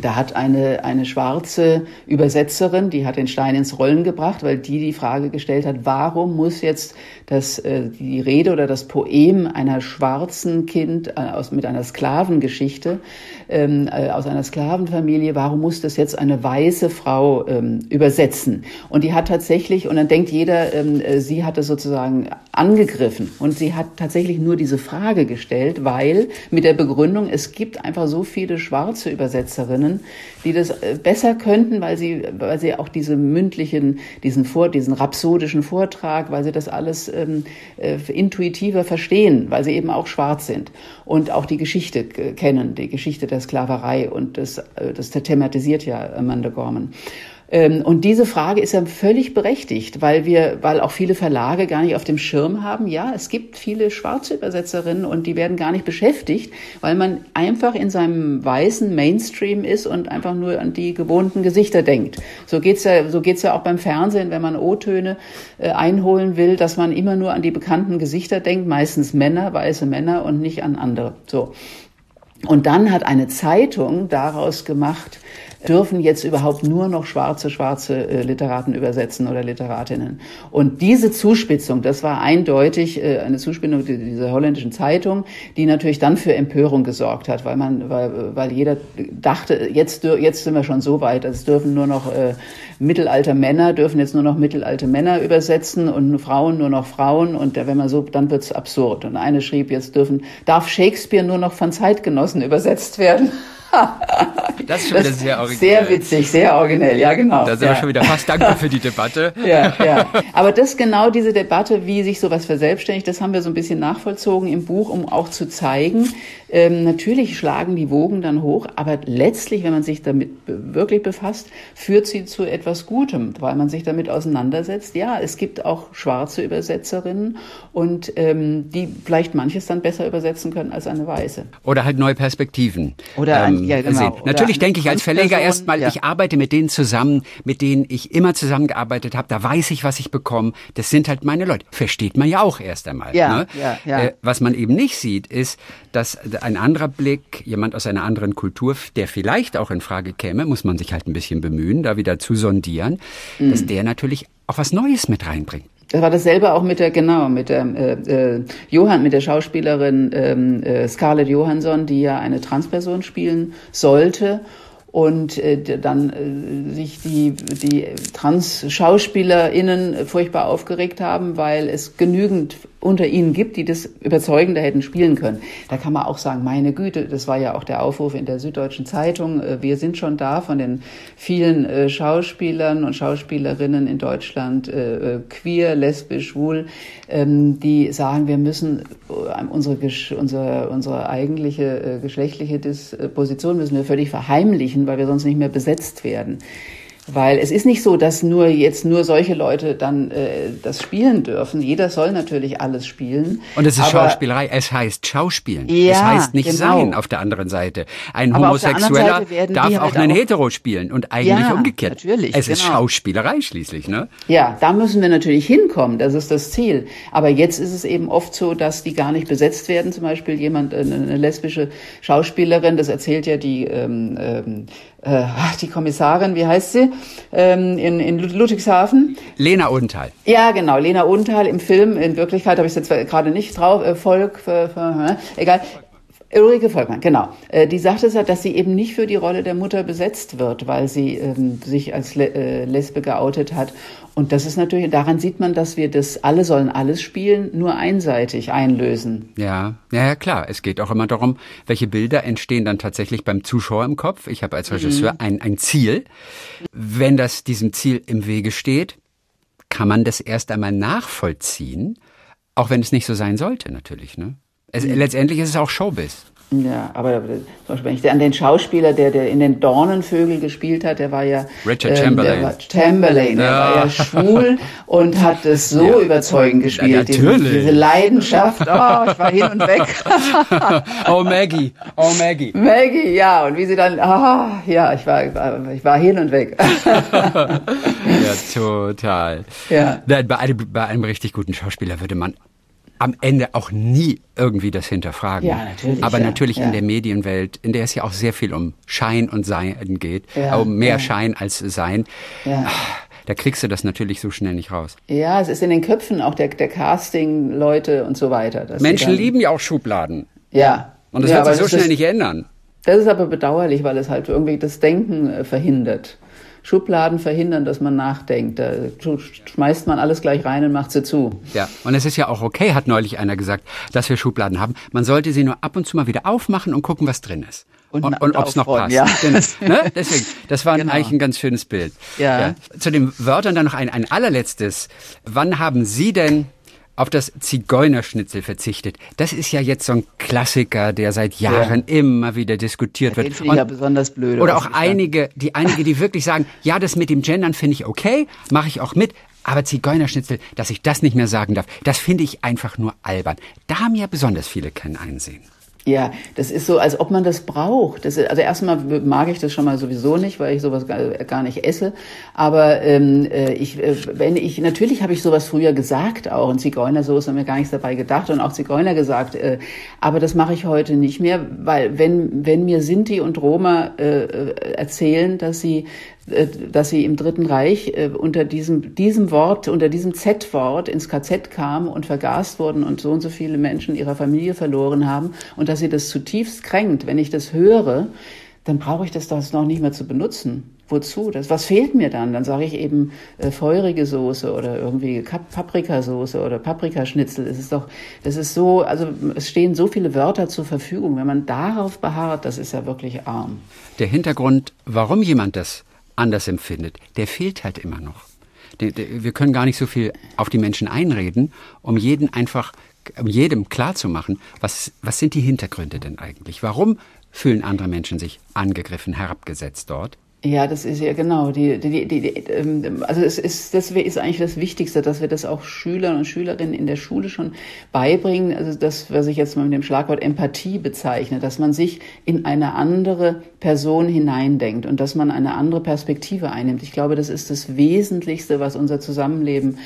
da hat eine, eine schwarze Übersetzerin, die hat den Stein ins Rollen gebracht, weil die die Frage gestellt hat, warum muss jetzt das, äh, die Rede oder das Poem einer schwarzen Kind äh, aus, mit einer Sklavengeschichte, ähm, äh, aus einer Sklavenfamilie, warum muss das jetzt eine weiße Frau ähm, übersetzen? Und die hat tatsächlich, und dann denkt jeder, ähm, äh, sie hat das sozusagen angegriffen und sie hat tatsächlich nur diese Frage gestellt, weil mit der Begründung, es gibt einfach so viele schwarze Übersetzerinnen, Kolleginnen, die das äh, besser könnten, weil sie, weil sie auch diese mündlichen, diesen Vor, diesen rhapsodischen Vortrag, weil sie das alles ähm, äh, intuitiver verstehen, weil sie eben auch schwarz sind und auch die Geschichte kennen, die Geschichte der Sklaverei und das, äh, das thematisiert ja Amanda Gorman. Ähm, und diese Frage ist ja völlig berechtigt, weil wir, weil auch viele Verlage gar nicht auf dem Schirm haben. Ja, es gibt viele schwarze Übersetzerinnen und die werden gar nicht beschäftigt, weil man einfach in seinem weißen Mainstream ist und einfach nur an die gewohnten Gesichter denkt. So geht's ja, so geht's ja auch beim Fernsehen, wenn man O-Töne äh, einholen will, dass man immer nur an die bekannten Gesichter denkt, meistens Männer, weiße Männer und nicht an andere. So. Und dann hat eine Zeitung daraus gemacht, dürfen jetzt überhaupt nur noch schwarze, schwarze äh, Literaten übersetzen oder Literatinnen. Und diese Zuspitzung, das war eindeutig äh, eine Zuspitzung dieser holländischen Zeitung, die natürlich dann für Empörung gesorgt hat, weil man, weil, weil jeder dachte, jetzt, jetzt sind wir schon so weit, also es dürfen nur noch äh, Mittelalter Männer, dürfen jetzt nur noch mittelalte Männer übersetzen und Frauen nur noch Frauen und wenn man so, dann wird's absurd. Und eine schrieb, jetzt dürfen, darf Shakespeare nur noch von Zeitgenossen übersetzt werden. Das ist schon wieder sehr originell. Sehr witzig, sehr originell, ja genau. Da sind ja. wir schon wieder fast dankbar für die Debatte. Ja, ja. Aber das genau diese Debatte, wie sich sowas verselbstständigt, das haben wir so ein bisschen nachvollzogen im Buch, um auch zu zeigen, ähm, natürlich schlagen die Wogen dann hoch, aber letztlich, wenn man sich damit wirklich befasst, führt sie zu etwas Gutem, weil man sich damit auseinandersetzt. Ja, es gibt auch schwarze Übersetzerinnen und ähm, die vielleicht manches dann besser übersetzen können als eine weiße. Oder halt neue Perspektiven. Oder ein, ähm, ja, genau. Oder Natürlich denke ich als Verleger erstmal, ja. ich arbeite mit denen zusammen, mit denen ich immer zusammengearbeitet habe. Da weiß ich, was ich bekomme. Das sind halt meine Leute. Versteht man ja auch erst einmal. Ja, ne? ja, ja. Äh, was man eben nicht sieht, ist, dass ein anderer Blick, jemand aus einer anderen Kultur, der vielleicht auch in Frage käme, muss man sich halt ein bisschen bemühen, da wieder zu sondieren, mhm. dass der natürlich auch was Neues mit reinbringt. Das war dasselbe auch mit der, genau, mit der äh, äh, Johann, mit der Schauspielerin ähm, äh, Scarlett Johansson, die ja eine Transperson spielen sollte. Und äh, dann äh, sich die, die Trans-SchauspielerInnen furchtbar aufgeregt haben, weil es genügend unter ihnen gibt, die das überzeugender hätten spielen können. Da kann man auch sagen, meine Güte, das war ja auch der Aufruf in der Süddeutschen Zeitung, äh, wir sind schon da von den vielen äh, Schauspielern und Schauspielerinnen in Deutschland, äh, queer, lesbisch, schwul, ähm, die sagen, wir müssen unsere, unsere, unsere eigentliche geschlechtliche Disposition müssen wir völlig verheimlichen, weil wir sonst nicht mehr besetzt werden. Weil es ist nicht so, dass nur jetzt nur solche Leute dann äh, das spielen dürfen. Jeder soll natürlich alles spielen. Und es ist aber, Schauspielerei. Es heißt Schauspielen. Ja, es heißt nicht genau. sein auf der anderen Seite. Ein aber Homosexueller darf halt auch einen Hetero spielen und eigentlich ja, umgekehrt. Natürlich, es ist genau. Schauspielerei schließlich, ne? Ja, da müssen wir natürlich hinkommen. Das ist das Ziel. Aber jetzt ist es eben oft so, dass die gar nicht besetzt werden. Zum Beispiel jemand, eine, eine lesbische Schauspielerin, das erzählt ja die ähm, ähm, äh, die Kommissarin, wie heißt sie, ähm, in, in Ludwigshafen. Lena Unthal. Ja, genau, Lena Unthal im Film. In Wirklichkeit habe ich es jetzt gerade nicht drauf. Äh, Volk, äh, äh, egal. Ulrike Volkmann, genau. Äh, die sagte, dass sie eben nicht für die Rolle der Mutter besetzt wird, weil sie ähm, sich als Le äh, Lesbe geoutet hat. Und das ist natürlich, daran sieht man, dass wir das alle sollen alles spielen, nur einseitig einlösen. Ja, ja, ja klar. Es geht auch immer darum, welche Bilder entstehen dann tatsächlich beim Zuschauer im Kopf. Ich habe als Regisseur mhm. ein, ein Ziel. Wenn das diesem Ziel im Wege steht, kann man das erst einmal nachvollziehen, auch wenn es nicht so sein sollte, natürlich. Ne? Es, mhm. Letztendlich ist es auch Showbiz. Ja, aber zum Beispiel, wenn ich an den Schauspieler, der, der in den Dornenvögel gespielt hat, der war ja Richard Chamberlain. Ähm, der war Chamberlain, der ja. war ja schwul und hat es so ja. überzeugend gespielt. Ja, natürlich. Diese, diese Leidenschaft. Oh, ich war hin und weg. oh Maggie, oh Maggie. Maggie, ja, und wie sie dann, ah, ja, ich war, ich war, ich war hin und weg. ja, total. Ja. Bei einem, bei einem richtig guten Schauspieler würde man am Ende auch nie irgendwie das hinterfragen. Ja, natürlich. Aber ja, natürlich ja. in der Medienwelt, in der es ja auch sehr viel um Schein und Sein geht, ja, um mehr. Schein als Sein. Ah, da kriegst du das natürlich so schnell nicht raus. Ja, es ist in den Köpfen auch der, der Casting-Leute und so weiter. Menschen lieben ja auch Schubladen. Ja. Und das wird sich so schnell ist, nicht ändern. Das ist aber bedauerlich, weil es halt irgendwie das Denken äh, verhindert. Schubladen verhindern, dass man nachdenkt. Da schmeißt man alles gleich rein und macht sie zu. Ja, und es ist ja auch okay, hat neulich einer gesagt, dass wir Schubladen haben. Man sollte sie nur ab und zu mal wieder aufmachen und gucken, was drin ist. Und, und, und ob es noch passt. Ja. ne? Deswegen, das war genau. eigentlich ein ganz schönes Bild. Ja. ja. Zu den Wörtern dann noch ein, ein allerletztes. Wann haben Sie denn auf das Zigeunerschnitzel verzichtet. Das ist ja jetzt so ein Klassiker, der seit Jahren ja. immer wieder diskutiert wird. Den finde ich ja besonders blöd. Oder auch einige, die einige, die wirklich sagen, ja, das mit dem Gendern finde ich okay, mache ich auch mit, aber Zigeunerschnitzel, dass ich das nicht mehr sagen darf, das finde ich einfach nur albern. Da haben ja besonders viele kein Einsehen. Ja, das ist so, als ob man das braucht. Das ist, also erstmal mag ich das schon mal sowieso nicht, weil ich sowas gar, nicht esse. Aber ähm, äh, ich, äh, wenn ich, natürlich habe ich sowas früher gesagt auch. Und Zigeunersoße haben mir gar nichts dabei gedacht und auch Zigeuner gesagt. Äh, aber das mache ich heute nicht mehr, weil wenn, wenn mir Sinti und Roma äh, äh erzählen, dass sie dass sie im Dritten Reich äh, unter diesem, diesem Wort, unter diesem Z-Wort ins KZ kamen und vergast wurden und so und so viele Menschen ihrer Familie verloren haben und dass sie das zutiefst kränkt. Wenn ich das höre, dann brauche ich das, das noch nicht mehr zu benutzen. Wozu? Das, was fehlt mir dann? Dann sage ich eben äh, feurige Soße oder irgendwie Paprikasoße oder Paprikaschnitzel. Das ist doch, das ist so, also es stehen so viele Wörter zur Verfügung. Wenn man darauf beharrt, das ist ja wirklich arm. Der Hintergrund, warum jemand das anders empfindet, der fehlt halt immer noch. Wir können gar nicht so viel auf die Menschen einreden, um jeden einfach, um jedem klarzumachen, was, was sind die Hintergründe denn eigentlich? Warum fühlen andere Menschen sich angegriffen, herabgesetzt dort? Ja, das ist ja genau. Die, die, die, die, ähm, also es ist, das ist eigentlich das Wichtigste, dass wir das auch Schülern und Schülerinnen in der Schule schon beibringen. Also das, was ich jetzt mal mit dem Schlagwort Empathie bezeichne, dass man sich in eine andere Person hineindenkt und dass man eine andere Perspektive einnimmt. Ich glaube, das ist das Wesentlichste, was unser Zusammenleben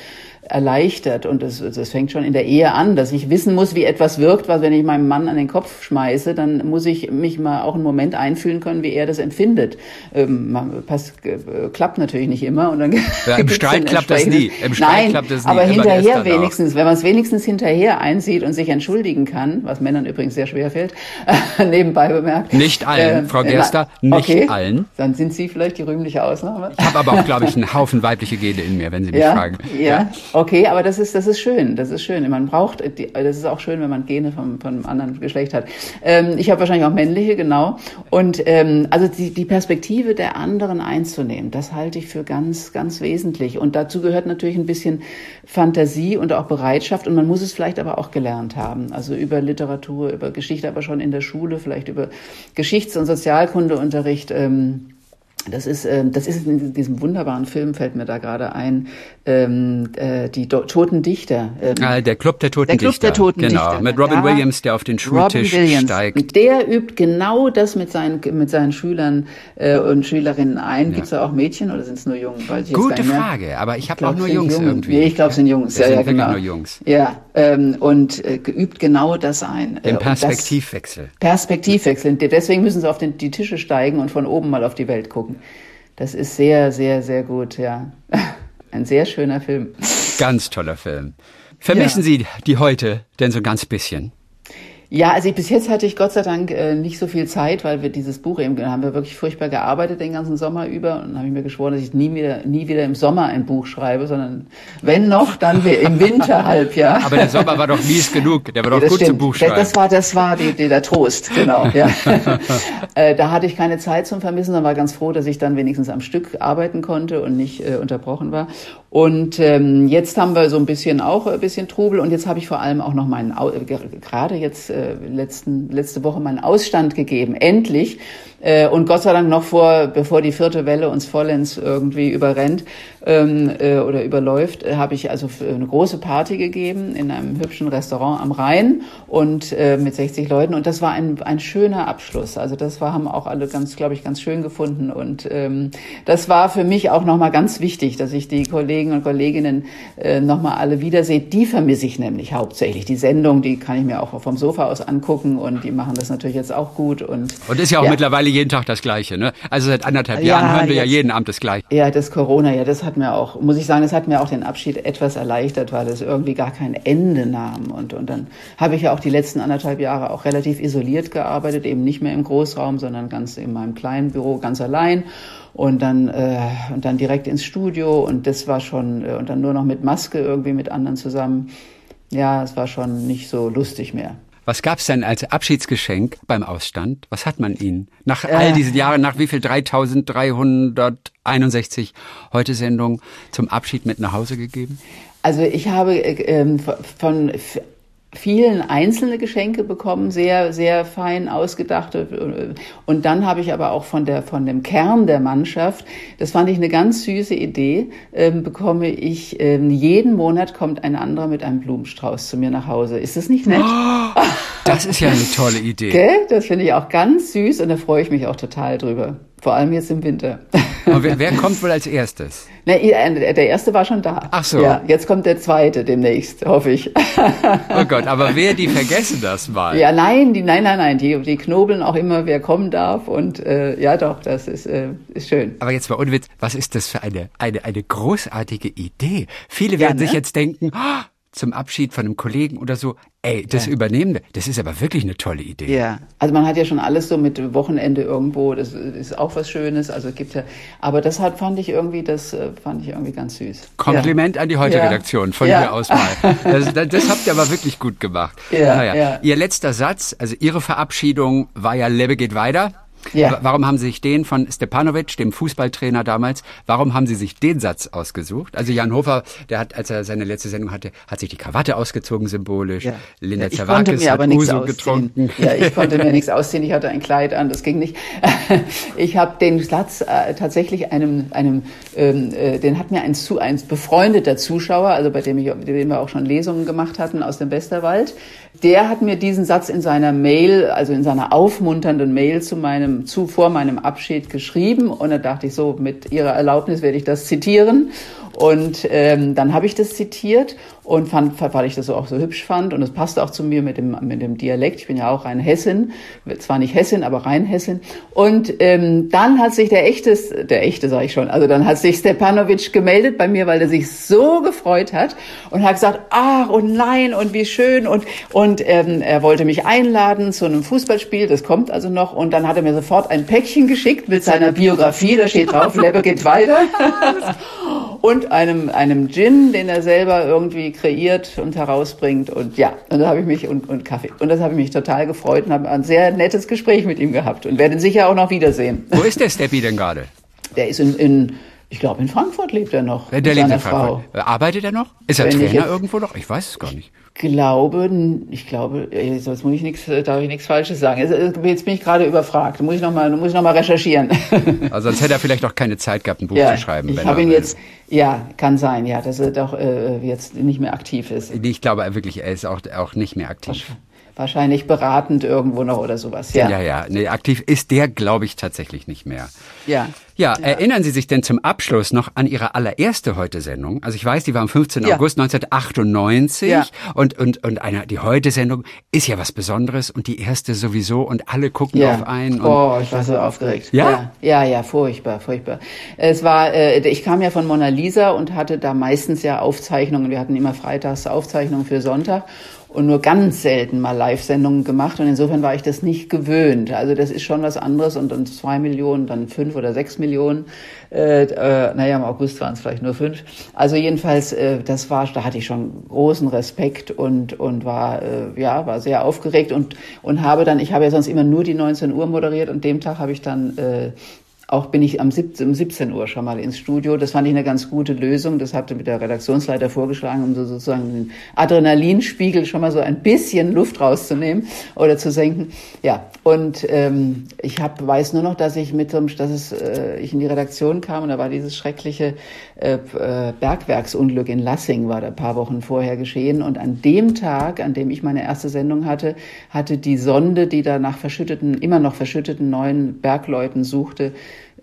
erleichtert. Und das, das fängt schon in der Ehe an, dass ich wissen muss, wie etwas wirkt, was wenn ich meinem Mann an den Kopf schmeiße, dann muss ich mich mal auch einen Moment einfühlen können, wie er das empfindet. Ähm, passt, äh, klappt natürlich nicht immer. Und dann ja, Im Streit klappt das nie. Im Streit Nein, klappt das nie. Aber hinterher wenigstens, wenn man es wenigstens hinterher einsieht und sich entschuldigen kann, was Männern übrigens sehr schwer fällt, nebenbei bemerkt. Nicht allen, äh, Frau Gerster, nicht okay, allen. Dann sind Sie vielleicht die rühmliche Ausnahme. Ich habe aber auch, glaube ich, einen Haufen weibliche Gene in mir, wenn Sie mich ja, fragen. ja. ja. Okay, aber das ist, das ist schön. Das ist schön. Man braucht, das ist auch schön, wenn man Gene vom, einem anderen Geschlecht hat. Ähm, ich habe wahrscheinlich auch männliche, genau. Und ähm, also die, die Perspektive der anderen einzunehmen, das halte ich für ganz, ganz wesentlich. Und dazu gehört natürlich ein bisschen Fantasie und auch Bereitschaft. Und man muss es vielleicht aber auch gelernt haben. Also über Literatur, über Geschichte, aber schon in der Schule, vielleicht über Geschichts- und Sozialkundeunterricht. Ähm, das ist, äh, das ist in diesem wunderbaren Film, fällt mir da gerade ein, ähm, äh, die Do Toten Dichter. Ähm, ah, der Club der Toten der Club Dichter. Der Toten genau, Dichter. mit Robin ja, Williams, der auf den Schultisch steigt. Der übt genau das mit seinen, mit seinen Schülern äh, und Schülerinnen ein. Ja. Gibt es da auch Mädchen oder sind es nur Jungen? Gute Frage, aber ich habe auch nur Jungs Jungen. irgendwie. Nee, ich glaube, es sind Jungs. Das ja, sind ja, genau. nur Jungs. Ja, ähm, und äh, geübt genau das ein. Den Perspektivwechsel. Perspektivwechsel. Deswegen müssen sie auf den, die Tische steigen und von oben mal auf die Welt gucken. Das ist sehr, sehr, sehr gut, ja. Ein sehr schöner Film. Ganz toller Film. Vermissen ja. Sie die heute denn so ganz bisschen? Ja, also ich, bis jetzt hatte ich Gott sei Dank äh, nicht so viel Zeit, weil wir dieses Buch eben haben wir wirklich furchtbar gearbeitet den ganzen Sommer über und habe ich mir geschworen, dass ich nie wieder nie wieder im Sommer ein Buch schreibe, sondern wenn noch, dann im Winterhalbjahr. Aber der Sommer war doch mies genug, der war doch ja, gut stimmt. zum Buchschreiben. Das war das war die, die, der Trost, genau. Ja. äh, da hatte ich keine Zeit zum Vermissen, sondern war ganz froh, dass ich dann wenigstens am Stück arbeiten konnte und nicht äh, unterbrochen war. Und ähm, jetzt haben wir so ein bisschen auch ein bisschen Trubel und jetzt habe ich vor allem auch noch meinen gerade jetzt äh, letzten, letzte Woche meinen Ausstand gegeben. Endlich. Äh, und Gott sei Dank noch vor, bevor die vierte Welle uns vollends irgendwie überrennt ähm, äh, oder überläuft, äh, habe ich also eine große Party gegeben in einem hübschen Restaurant am Rhein und äh, mit 60 Leuten. Und das war ein, ein schöner Abschluss. Also das war, haben auch alle ganz, glaube ich, ganz schön gefunden. Und ähm, das war für mich auch nochmal ganz wichtig, dass ich die Kollegen und Kolleginnen äh, nochmal alle wiedersehe. Die vermisse ich nämlich hauptsächlich. Die Sendung, die kann ich mir auch vom Sofa aus angucken und die machen das natürlich jetzt auch gut. Und, und ist ja auch ja. mittlerweile jeden Tag das Gleiche. Ne? Also seit anderthalb ja, Jahren hören wir jetzt, ja jeden Abend das Gleiche. Ja, das Corona, ja, das hat mir auch, muss ich sagen, das hat mir auch den Abschied etwas erleichtert, weil es irgendwie gar kein Ende nahm. Und, und dann habe ich ja auch die letzten anderthalb Jahre auch relativ isoliert gearbeitet, eben nicht mehr im Großraum, sondern ganz in meinem kleinen Büro, ganz allein und dann äh, und dann direkt ins Studio und das war schon äh, und dann nur noch mit Maske irgendwie mit anderen zusammen. Ja, es war schon nicht so lustig mehr. Was gab's denn als Abschiedsgeschenk beim Ausstand? Was hat man Ihnen nach all diesen Jahren, nach wie viel 3361 heute Sendung zum Abschied mit nach Hause gegeben? Also ich habe äh, ähm, von vielen einzelne Geschenke bekommen, sehr, sehr fein ausgedachte. Und dann habe ich aber auch von der, von dem Kern der Mannschaft, das fand ich eine ganz süße Idee, ähm, bekomme ich, ähm, jeden Monat kommt ein anderer mit einem Blumenstrauß zu mir nach Hause. Ist das nicht nett? Oh, das ist ja eine tolle Idee. Gell? Das finde ich auch ganz süß und da freue ich mich auch total drüber. Vor allem jetzt im Winter. Aber wer, wer kommt wohl als erstes? Na, der erste war schon da. Ach so. Ja, jetzt kommt der zweite demnächst, hoffe ich. Oh Gott, aber wer, die vergessen das mal. Ja, nein, die, nein, nein, nein, die, die knobeln auch immer, wer kommen darf und äh, ja doch, das ist, äh, ist schön. Aber jetzt mal unwitz, was ist das für eine, eine, eine großartige Idee? Viele werden ja, ne? sich jetzt denken, oh, zum Abschied von einem Kollegen oder so, ey, das ja. übernehmen wir. Das ist aber wirklich eine tolle Idee. Ja, also man hat ja schon alles so mit Wochenende irgendwo, das ist auch was Schönes, also gibt ja, aber das hat, fand ich irgendwie, das äh, fand ich irgendwie ganz süß. Kompliment ja. an die Heute-Redaktion ja. von hier aus mal. Das, das, habt ihr aber wirklich gut gemacht. Ja, naja. Ihr letzter Satz, also Ihre Verabschiedung war ja Lebe geht weiter. Ja. Warum haben Sie sich den von Stepanovic, dem Fußballtrainer damals, warum haben Sie sich den Satz ausgesucht? Also Jan Hofer, der hat, als er seine letzte Sendung hatte, hat sich die Krawatte ausgezogen symbolisch. Ja. Linda ja, Zerwakis hat Uso getrunken. Ja, ich konnte mir nichts ausziehen. Ich hatte ein Kleid an, das ging nicht. Ich habe den Satz äh, tatsächlich einem, einem, ähm, äh, den hat mir ein, zu, ein befreundeter Zuschauer, also bei dem, ich, bei dem wir auch schon Lesungen gemacht hatten aus dem Westerwald, der hat mir diesen Satz in seiner Mail, also in seiner aufmunternden Mail zu meinem, zu vor meinem Abschied geschrieben. Und da dachte ich so, mit Ihrer Erlaubnis werde ich das zitieren. Und ähm, dann habe ich das zitiert und fand, weil ich das auch so hübsch fand. Und es passte auch zu mir mit dem, mit dem Dialekt. Ich bin ja auch rein Hessin, zwar nicht Hessin, aber rein Hessin. Und ähm, dann hat sich der echte, der echte sage ich schon, also dann hat sich Stepanovic gemeldet bei mir, weil er sich so gefreut hat und hat gesagt, ach und nein und wie schön. Und und ähm, er wollte mich einladen zu einem Fußballspiel, das kommt also noch. Und dann hat er mir sofort ein Päckchen geschickt mit seiner Biografie, da steht drauf, Lebe geht weiter. Und einem einem Gin, den er selber irgendwie kreiert und herausbringt. Und ja, und da habe ich mich und, und Kaffee. Und das habe ich mich total gefreut und habe ein sehr nettes Gespräch mit ihm gehabt und werde ihn sicher auch noch wiedersehen. Wo ist der Steppi denn gerade? Der ist in, in ich glaube, in Frankfurt lebt er noch. Der lebt in Frankfurt. Frau. Arbeitet er noch? Ist er Wenn Trainer irgendwo noch? Ich weiß es gar nicht glaube, ich glaube, jetzt muss ich nichts, darf ich nichts Falsches sagen. Jetzt bin ich gerade überfragt. Muss ich nochmal, muss ich noch mal recherchieren. Also sonst hätte er vielleicht auch keine Zeit gehabt, ein Buch ja, zu schreiben. Ich habe ihn jetzt, ja, kann sein, ja, dass er doch äh, jetzt nicht mehr aktiv ist. Ich glaube wirklich, er ist auch, auch nicht mehr aktiv. Wahrscheinlich beratend irgendwo noch oder sowas, ja. Ja, ja, nee, aktiv ist der, glaube ich, tatsächlich nicht mehr. Ja. Ja, ja, erinnern Sie sich denn zum Abschluss noch an Ihre allererste Heute-Sendung? Also ich weiß, die war am 15. Ja. August 1998 ja. und, und, und eine, die Heute-Sendung ist ja was Besonderes und die erste sowieso und alle gucken auf einen. oh, ich war so aufgeregt. Ja? ja? Ja, furchtbar, furchtbar. Es war, äh, ich kam ja von Mona Lisa und hatte da meistens ja Aufzeichnungen. Wir hatten immer freitags Aufzeichnungen für Sonntag und nur ganz selten mal Live-Sendungen gemacht und insofern war ich das nicht gewöhnt. Also das ist schon was anderes und dann zwei Millionen, dann fünf oder sechs Millionen. Äh, äh, naja, im August waren es vielleicht nur fünf. Also jedenfalls, äh, das war, da hatte ich schon großen Respekt und und war äh, ja war sehr aufgeregt und und habe dann, ich habe ja sonst immer nur die 19 Uhr moderiert und dem Tag habe ich dann äh, auch bin ich am 17, um 17 Uhr schon mal ins Studio. Das fand ich eine ganz gute Lösung. Das hatte mit der Redaktionsleiter vorgeschlagen, um so sozusagen den Adrenalinspiegel schon mal so ein bisschen Luft rauszunehmen oder zu senken. Ja, und ähm, ich hab, weiß nur noch, dass ich mit so dass es, äh, ich in die Redaktion kam und da war dieses schreckliche Bergwerksunglück in Lassing, war da ein paar Wochen vorher geschehen. Und an dem Tag, an dem ich meine erste Sendung hatte, hatte die Sonde, die da nach verschütteten, immer noch verschütteten neuen Bergleuten suchte,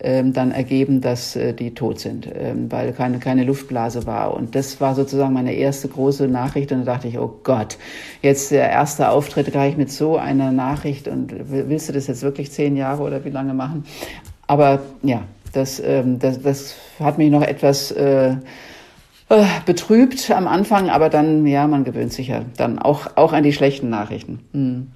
ähm, dann ergeben, dass äh, die tot sind, ähm, weil keine, keine Luftblase war. Und das war sozusagen meine erste große Nachricht. Und da dachte ich, oh Gott, jetzt der erste Auftritt gleich mit so einer Nachricht. Und willst du das jetzt wirklich zehn Jahre oder wie lange machen? Aber ja, das, ähm, das, das hat mich noch etwas äh, äh, betrübt am Anfang, aber dann, ja, man gewöhnt sich ja dann auch, auch an die schlechten Nachrichten. Hm.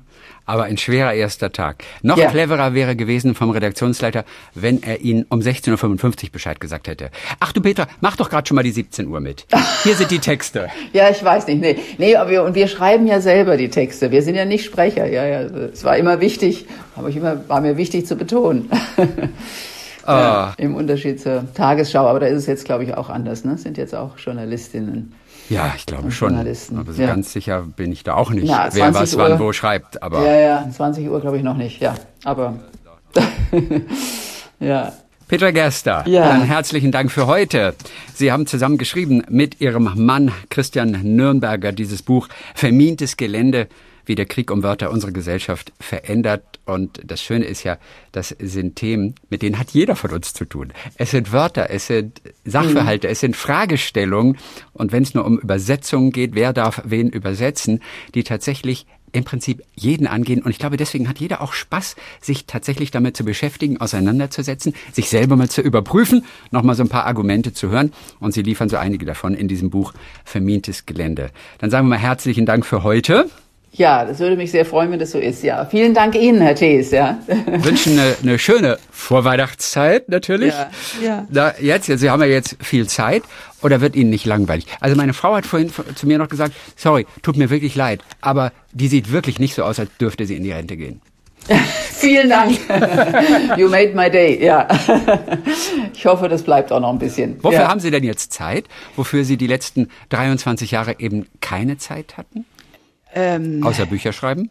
Aber ein schwerer erster Tag. Noch Ja. cleverer wäre gewesen vom Redaktionsleiter, wenn er Ihnen um 16.55 Uhr Bescheid gesagt hätte. Ach du Peter, mach doch gerade schon mal die 17 Uhr mit. Hier sind die Texte. Ja, ich weiß nicht. Nee, nee aber wir, und wir schreiben ja selber die Texte. Wir sind ja nicht Sprecher. Ja, ja. Es war immer wichtig, aber ich immer, war mir wichtig zu betonen. ja, Im Unterschied zur Tagesschau. Aber da ist es jetzt, glaube ich, auch anders. Ne? Sind jetzt auch Journalistinnen. Ja, ich glaube schon. Journalisten, Aber so ja. ganz sicher bin ich da auch nicht, Na, wer 20 was wann Uhr. wo schreibt. Aber Ja, ja. 20 Uhr glaube ich noch nicht. Ja, aber. ja. Petra Gerster, Ja. dann herzlichen Dank für heute. Sie haben zusammen geschrieben mit Ihrem Mann Christian Nürnberger dieses Buch Vermintes Gelände, wie der Krieg um Wörter unsere Gesellschaft verändert. Und das Schöne ist ja, das sind Themen, mit denen hat jeder von uns zu tun. Es sind Wörter, es sind Sachverhalte, es sind Fragestellungen. Und wenn es nur um Übersetzungen geht, wer darf wen übersetzen, die tatsächlich im Prinzip jeden angehen. Und ich glaube, deswegen hat jeder auch Spaß, sich tatsächlich damit zu beschäftigen, auseinanderzusetzen, sich selber mal zu überprüfen, nochmal so ein paar Argumente zu hören. Und Sie liefern so einige davon in diesem Buch Vermintes Gelände. Dann sagen wir mal herzlichen Dank für heute. Ja, das würde mich sehr freuen, wenn das so ist. Ja, vielen Dank Ihnen, Herr Thees. Ja. Wünschen eine, eine schöne Vorweihnachtszeit natürlich. Ja, ja. Da, jetzt, Sie haben ja jetzt viel Zeit. Oder wird Ihnen nicht langweilig? Also meine Frau hat vorhin zu mir noch gesagt, sorry, tut mir wirklich leid, aber die sieht wirklich nicht so aus, als dürfte sie in die Rente gehen. Vielen Dank. You made my day. Ja. Ich hoffe, das bleibt auch noch ein bisschen. Wofür ja. haben Sie denn jetzt Zeit, wofür Sie die letzten 23 Jahre eben keine Zeit hatten? Ähm, Außer Bücher schreiben?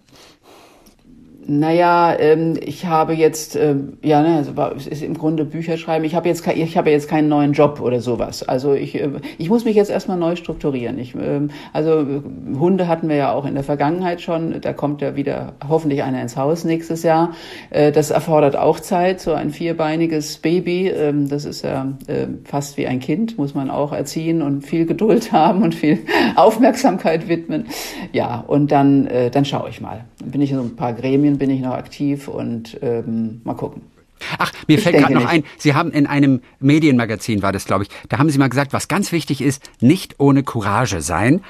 Naja, ähm, ich habe jetzt, ähm, ja, ne, also es ist im Grunde Bücher schreiben. Ich habe jetzt, ich habe jetzt keinen neuen Job oder sowas. Also ich, äh, ich muss mich jetzt erstmal neu strukturieren. Ich, ähm, also äh, Hunde hatten wir ja auch in der Vergangenheit schon. Da kommt ja wieder hoffentlich einer ins Haus nächstes Jahr. Äh, das erfordert auch Zeit. So ein vierbeiniges Baby, ähm, das ist ja äh, fast wie ein Kind, muss man auch erziehen und viel Geduld haben und viel Aufmerksamkeit widmen. Ja, und dann, äh, dann schaue ich mal. Dann bin ich in so ein paar Gremien, bin ich noch aktiv und ähm, mal gucken. Ach, mir Ich fällt gerade noch ein. Sie haben in einem Medienmagazin, war das glaube ich, da haben Sie mal gesagt, was ganz wichtig ist, nicht ohne Courage sein,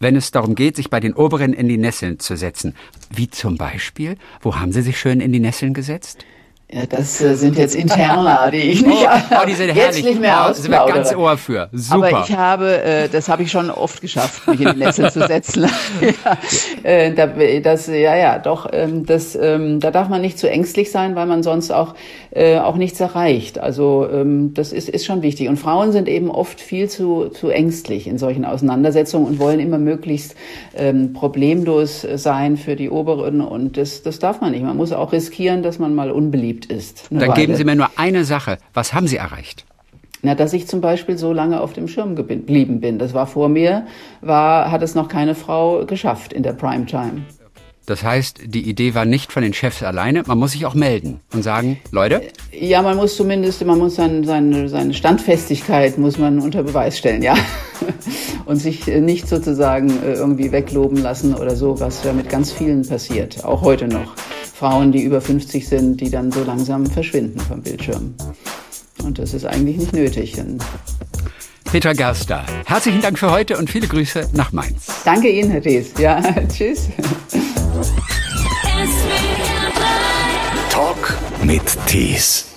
wenn es darum geht, sich bei den Oberen in die Nesseln zu setzen. Wie zum Beispiel? Wo haben Sie sich schön in die Nesseln gesetzt? Ja, das äh, sind jetzt Interna, die ich nicht, Oh, oh die sind jetzt herrlich. nicht mehr oh, sind wir ganz. Ohr für. Super. Aber ich habe, äh, das habe ich schon oft geschafft, mich in die Netze zu setzen. ja, äh, da, das, ja, ja, doch, ähm, das, ähm, da darf man nicht zu ängstlich sein, weil man sonst auch, äh, auch nichts erreicht. Also ähm, das ist, ist schon wichtig. Und Frauen sind eben oft viel zu, zu ängstlich in solchen Auseinandersetzungen und wollen immer möglichst ähm, problemlos sein für die Oberen. Und das, das darf man nicht. Man muss auch riskieren, dass man mal unbeliebt ist. Dann geben Weile. Sie mir nur eine Sache. Was haben Sie erreicht? Na, dass ich zum Beispiel so lange auf dem Schirm geblieben bin. Das war vor mir, war, hat es noch keine Frau geschafft in der Primetime. Das heißt, die Idee war nicht von den Chefs alleine. Man muss sich auch melden und sagen, Leute, Ja, man muss zumindest, man muss sein, seine, seine Standfestigkeit muss man unter Beweis stellen, ja. Und sich äh, nicht sozusagen äh, irgendwie wegloben lassen oder so, was ja mit ganz vielen passiert, auch heute noch. Frauen, die über 50 sind, die dann so langsam verschwinden vom Bildschirm. Und das ist eigentlich nicht nötig. Petra Gerster, herzlichen Dank für heute und viele Grüße nach Mainz. danke Ihnen, Herr Dees. Ja, tschüss. Talk mit Tees.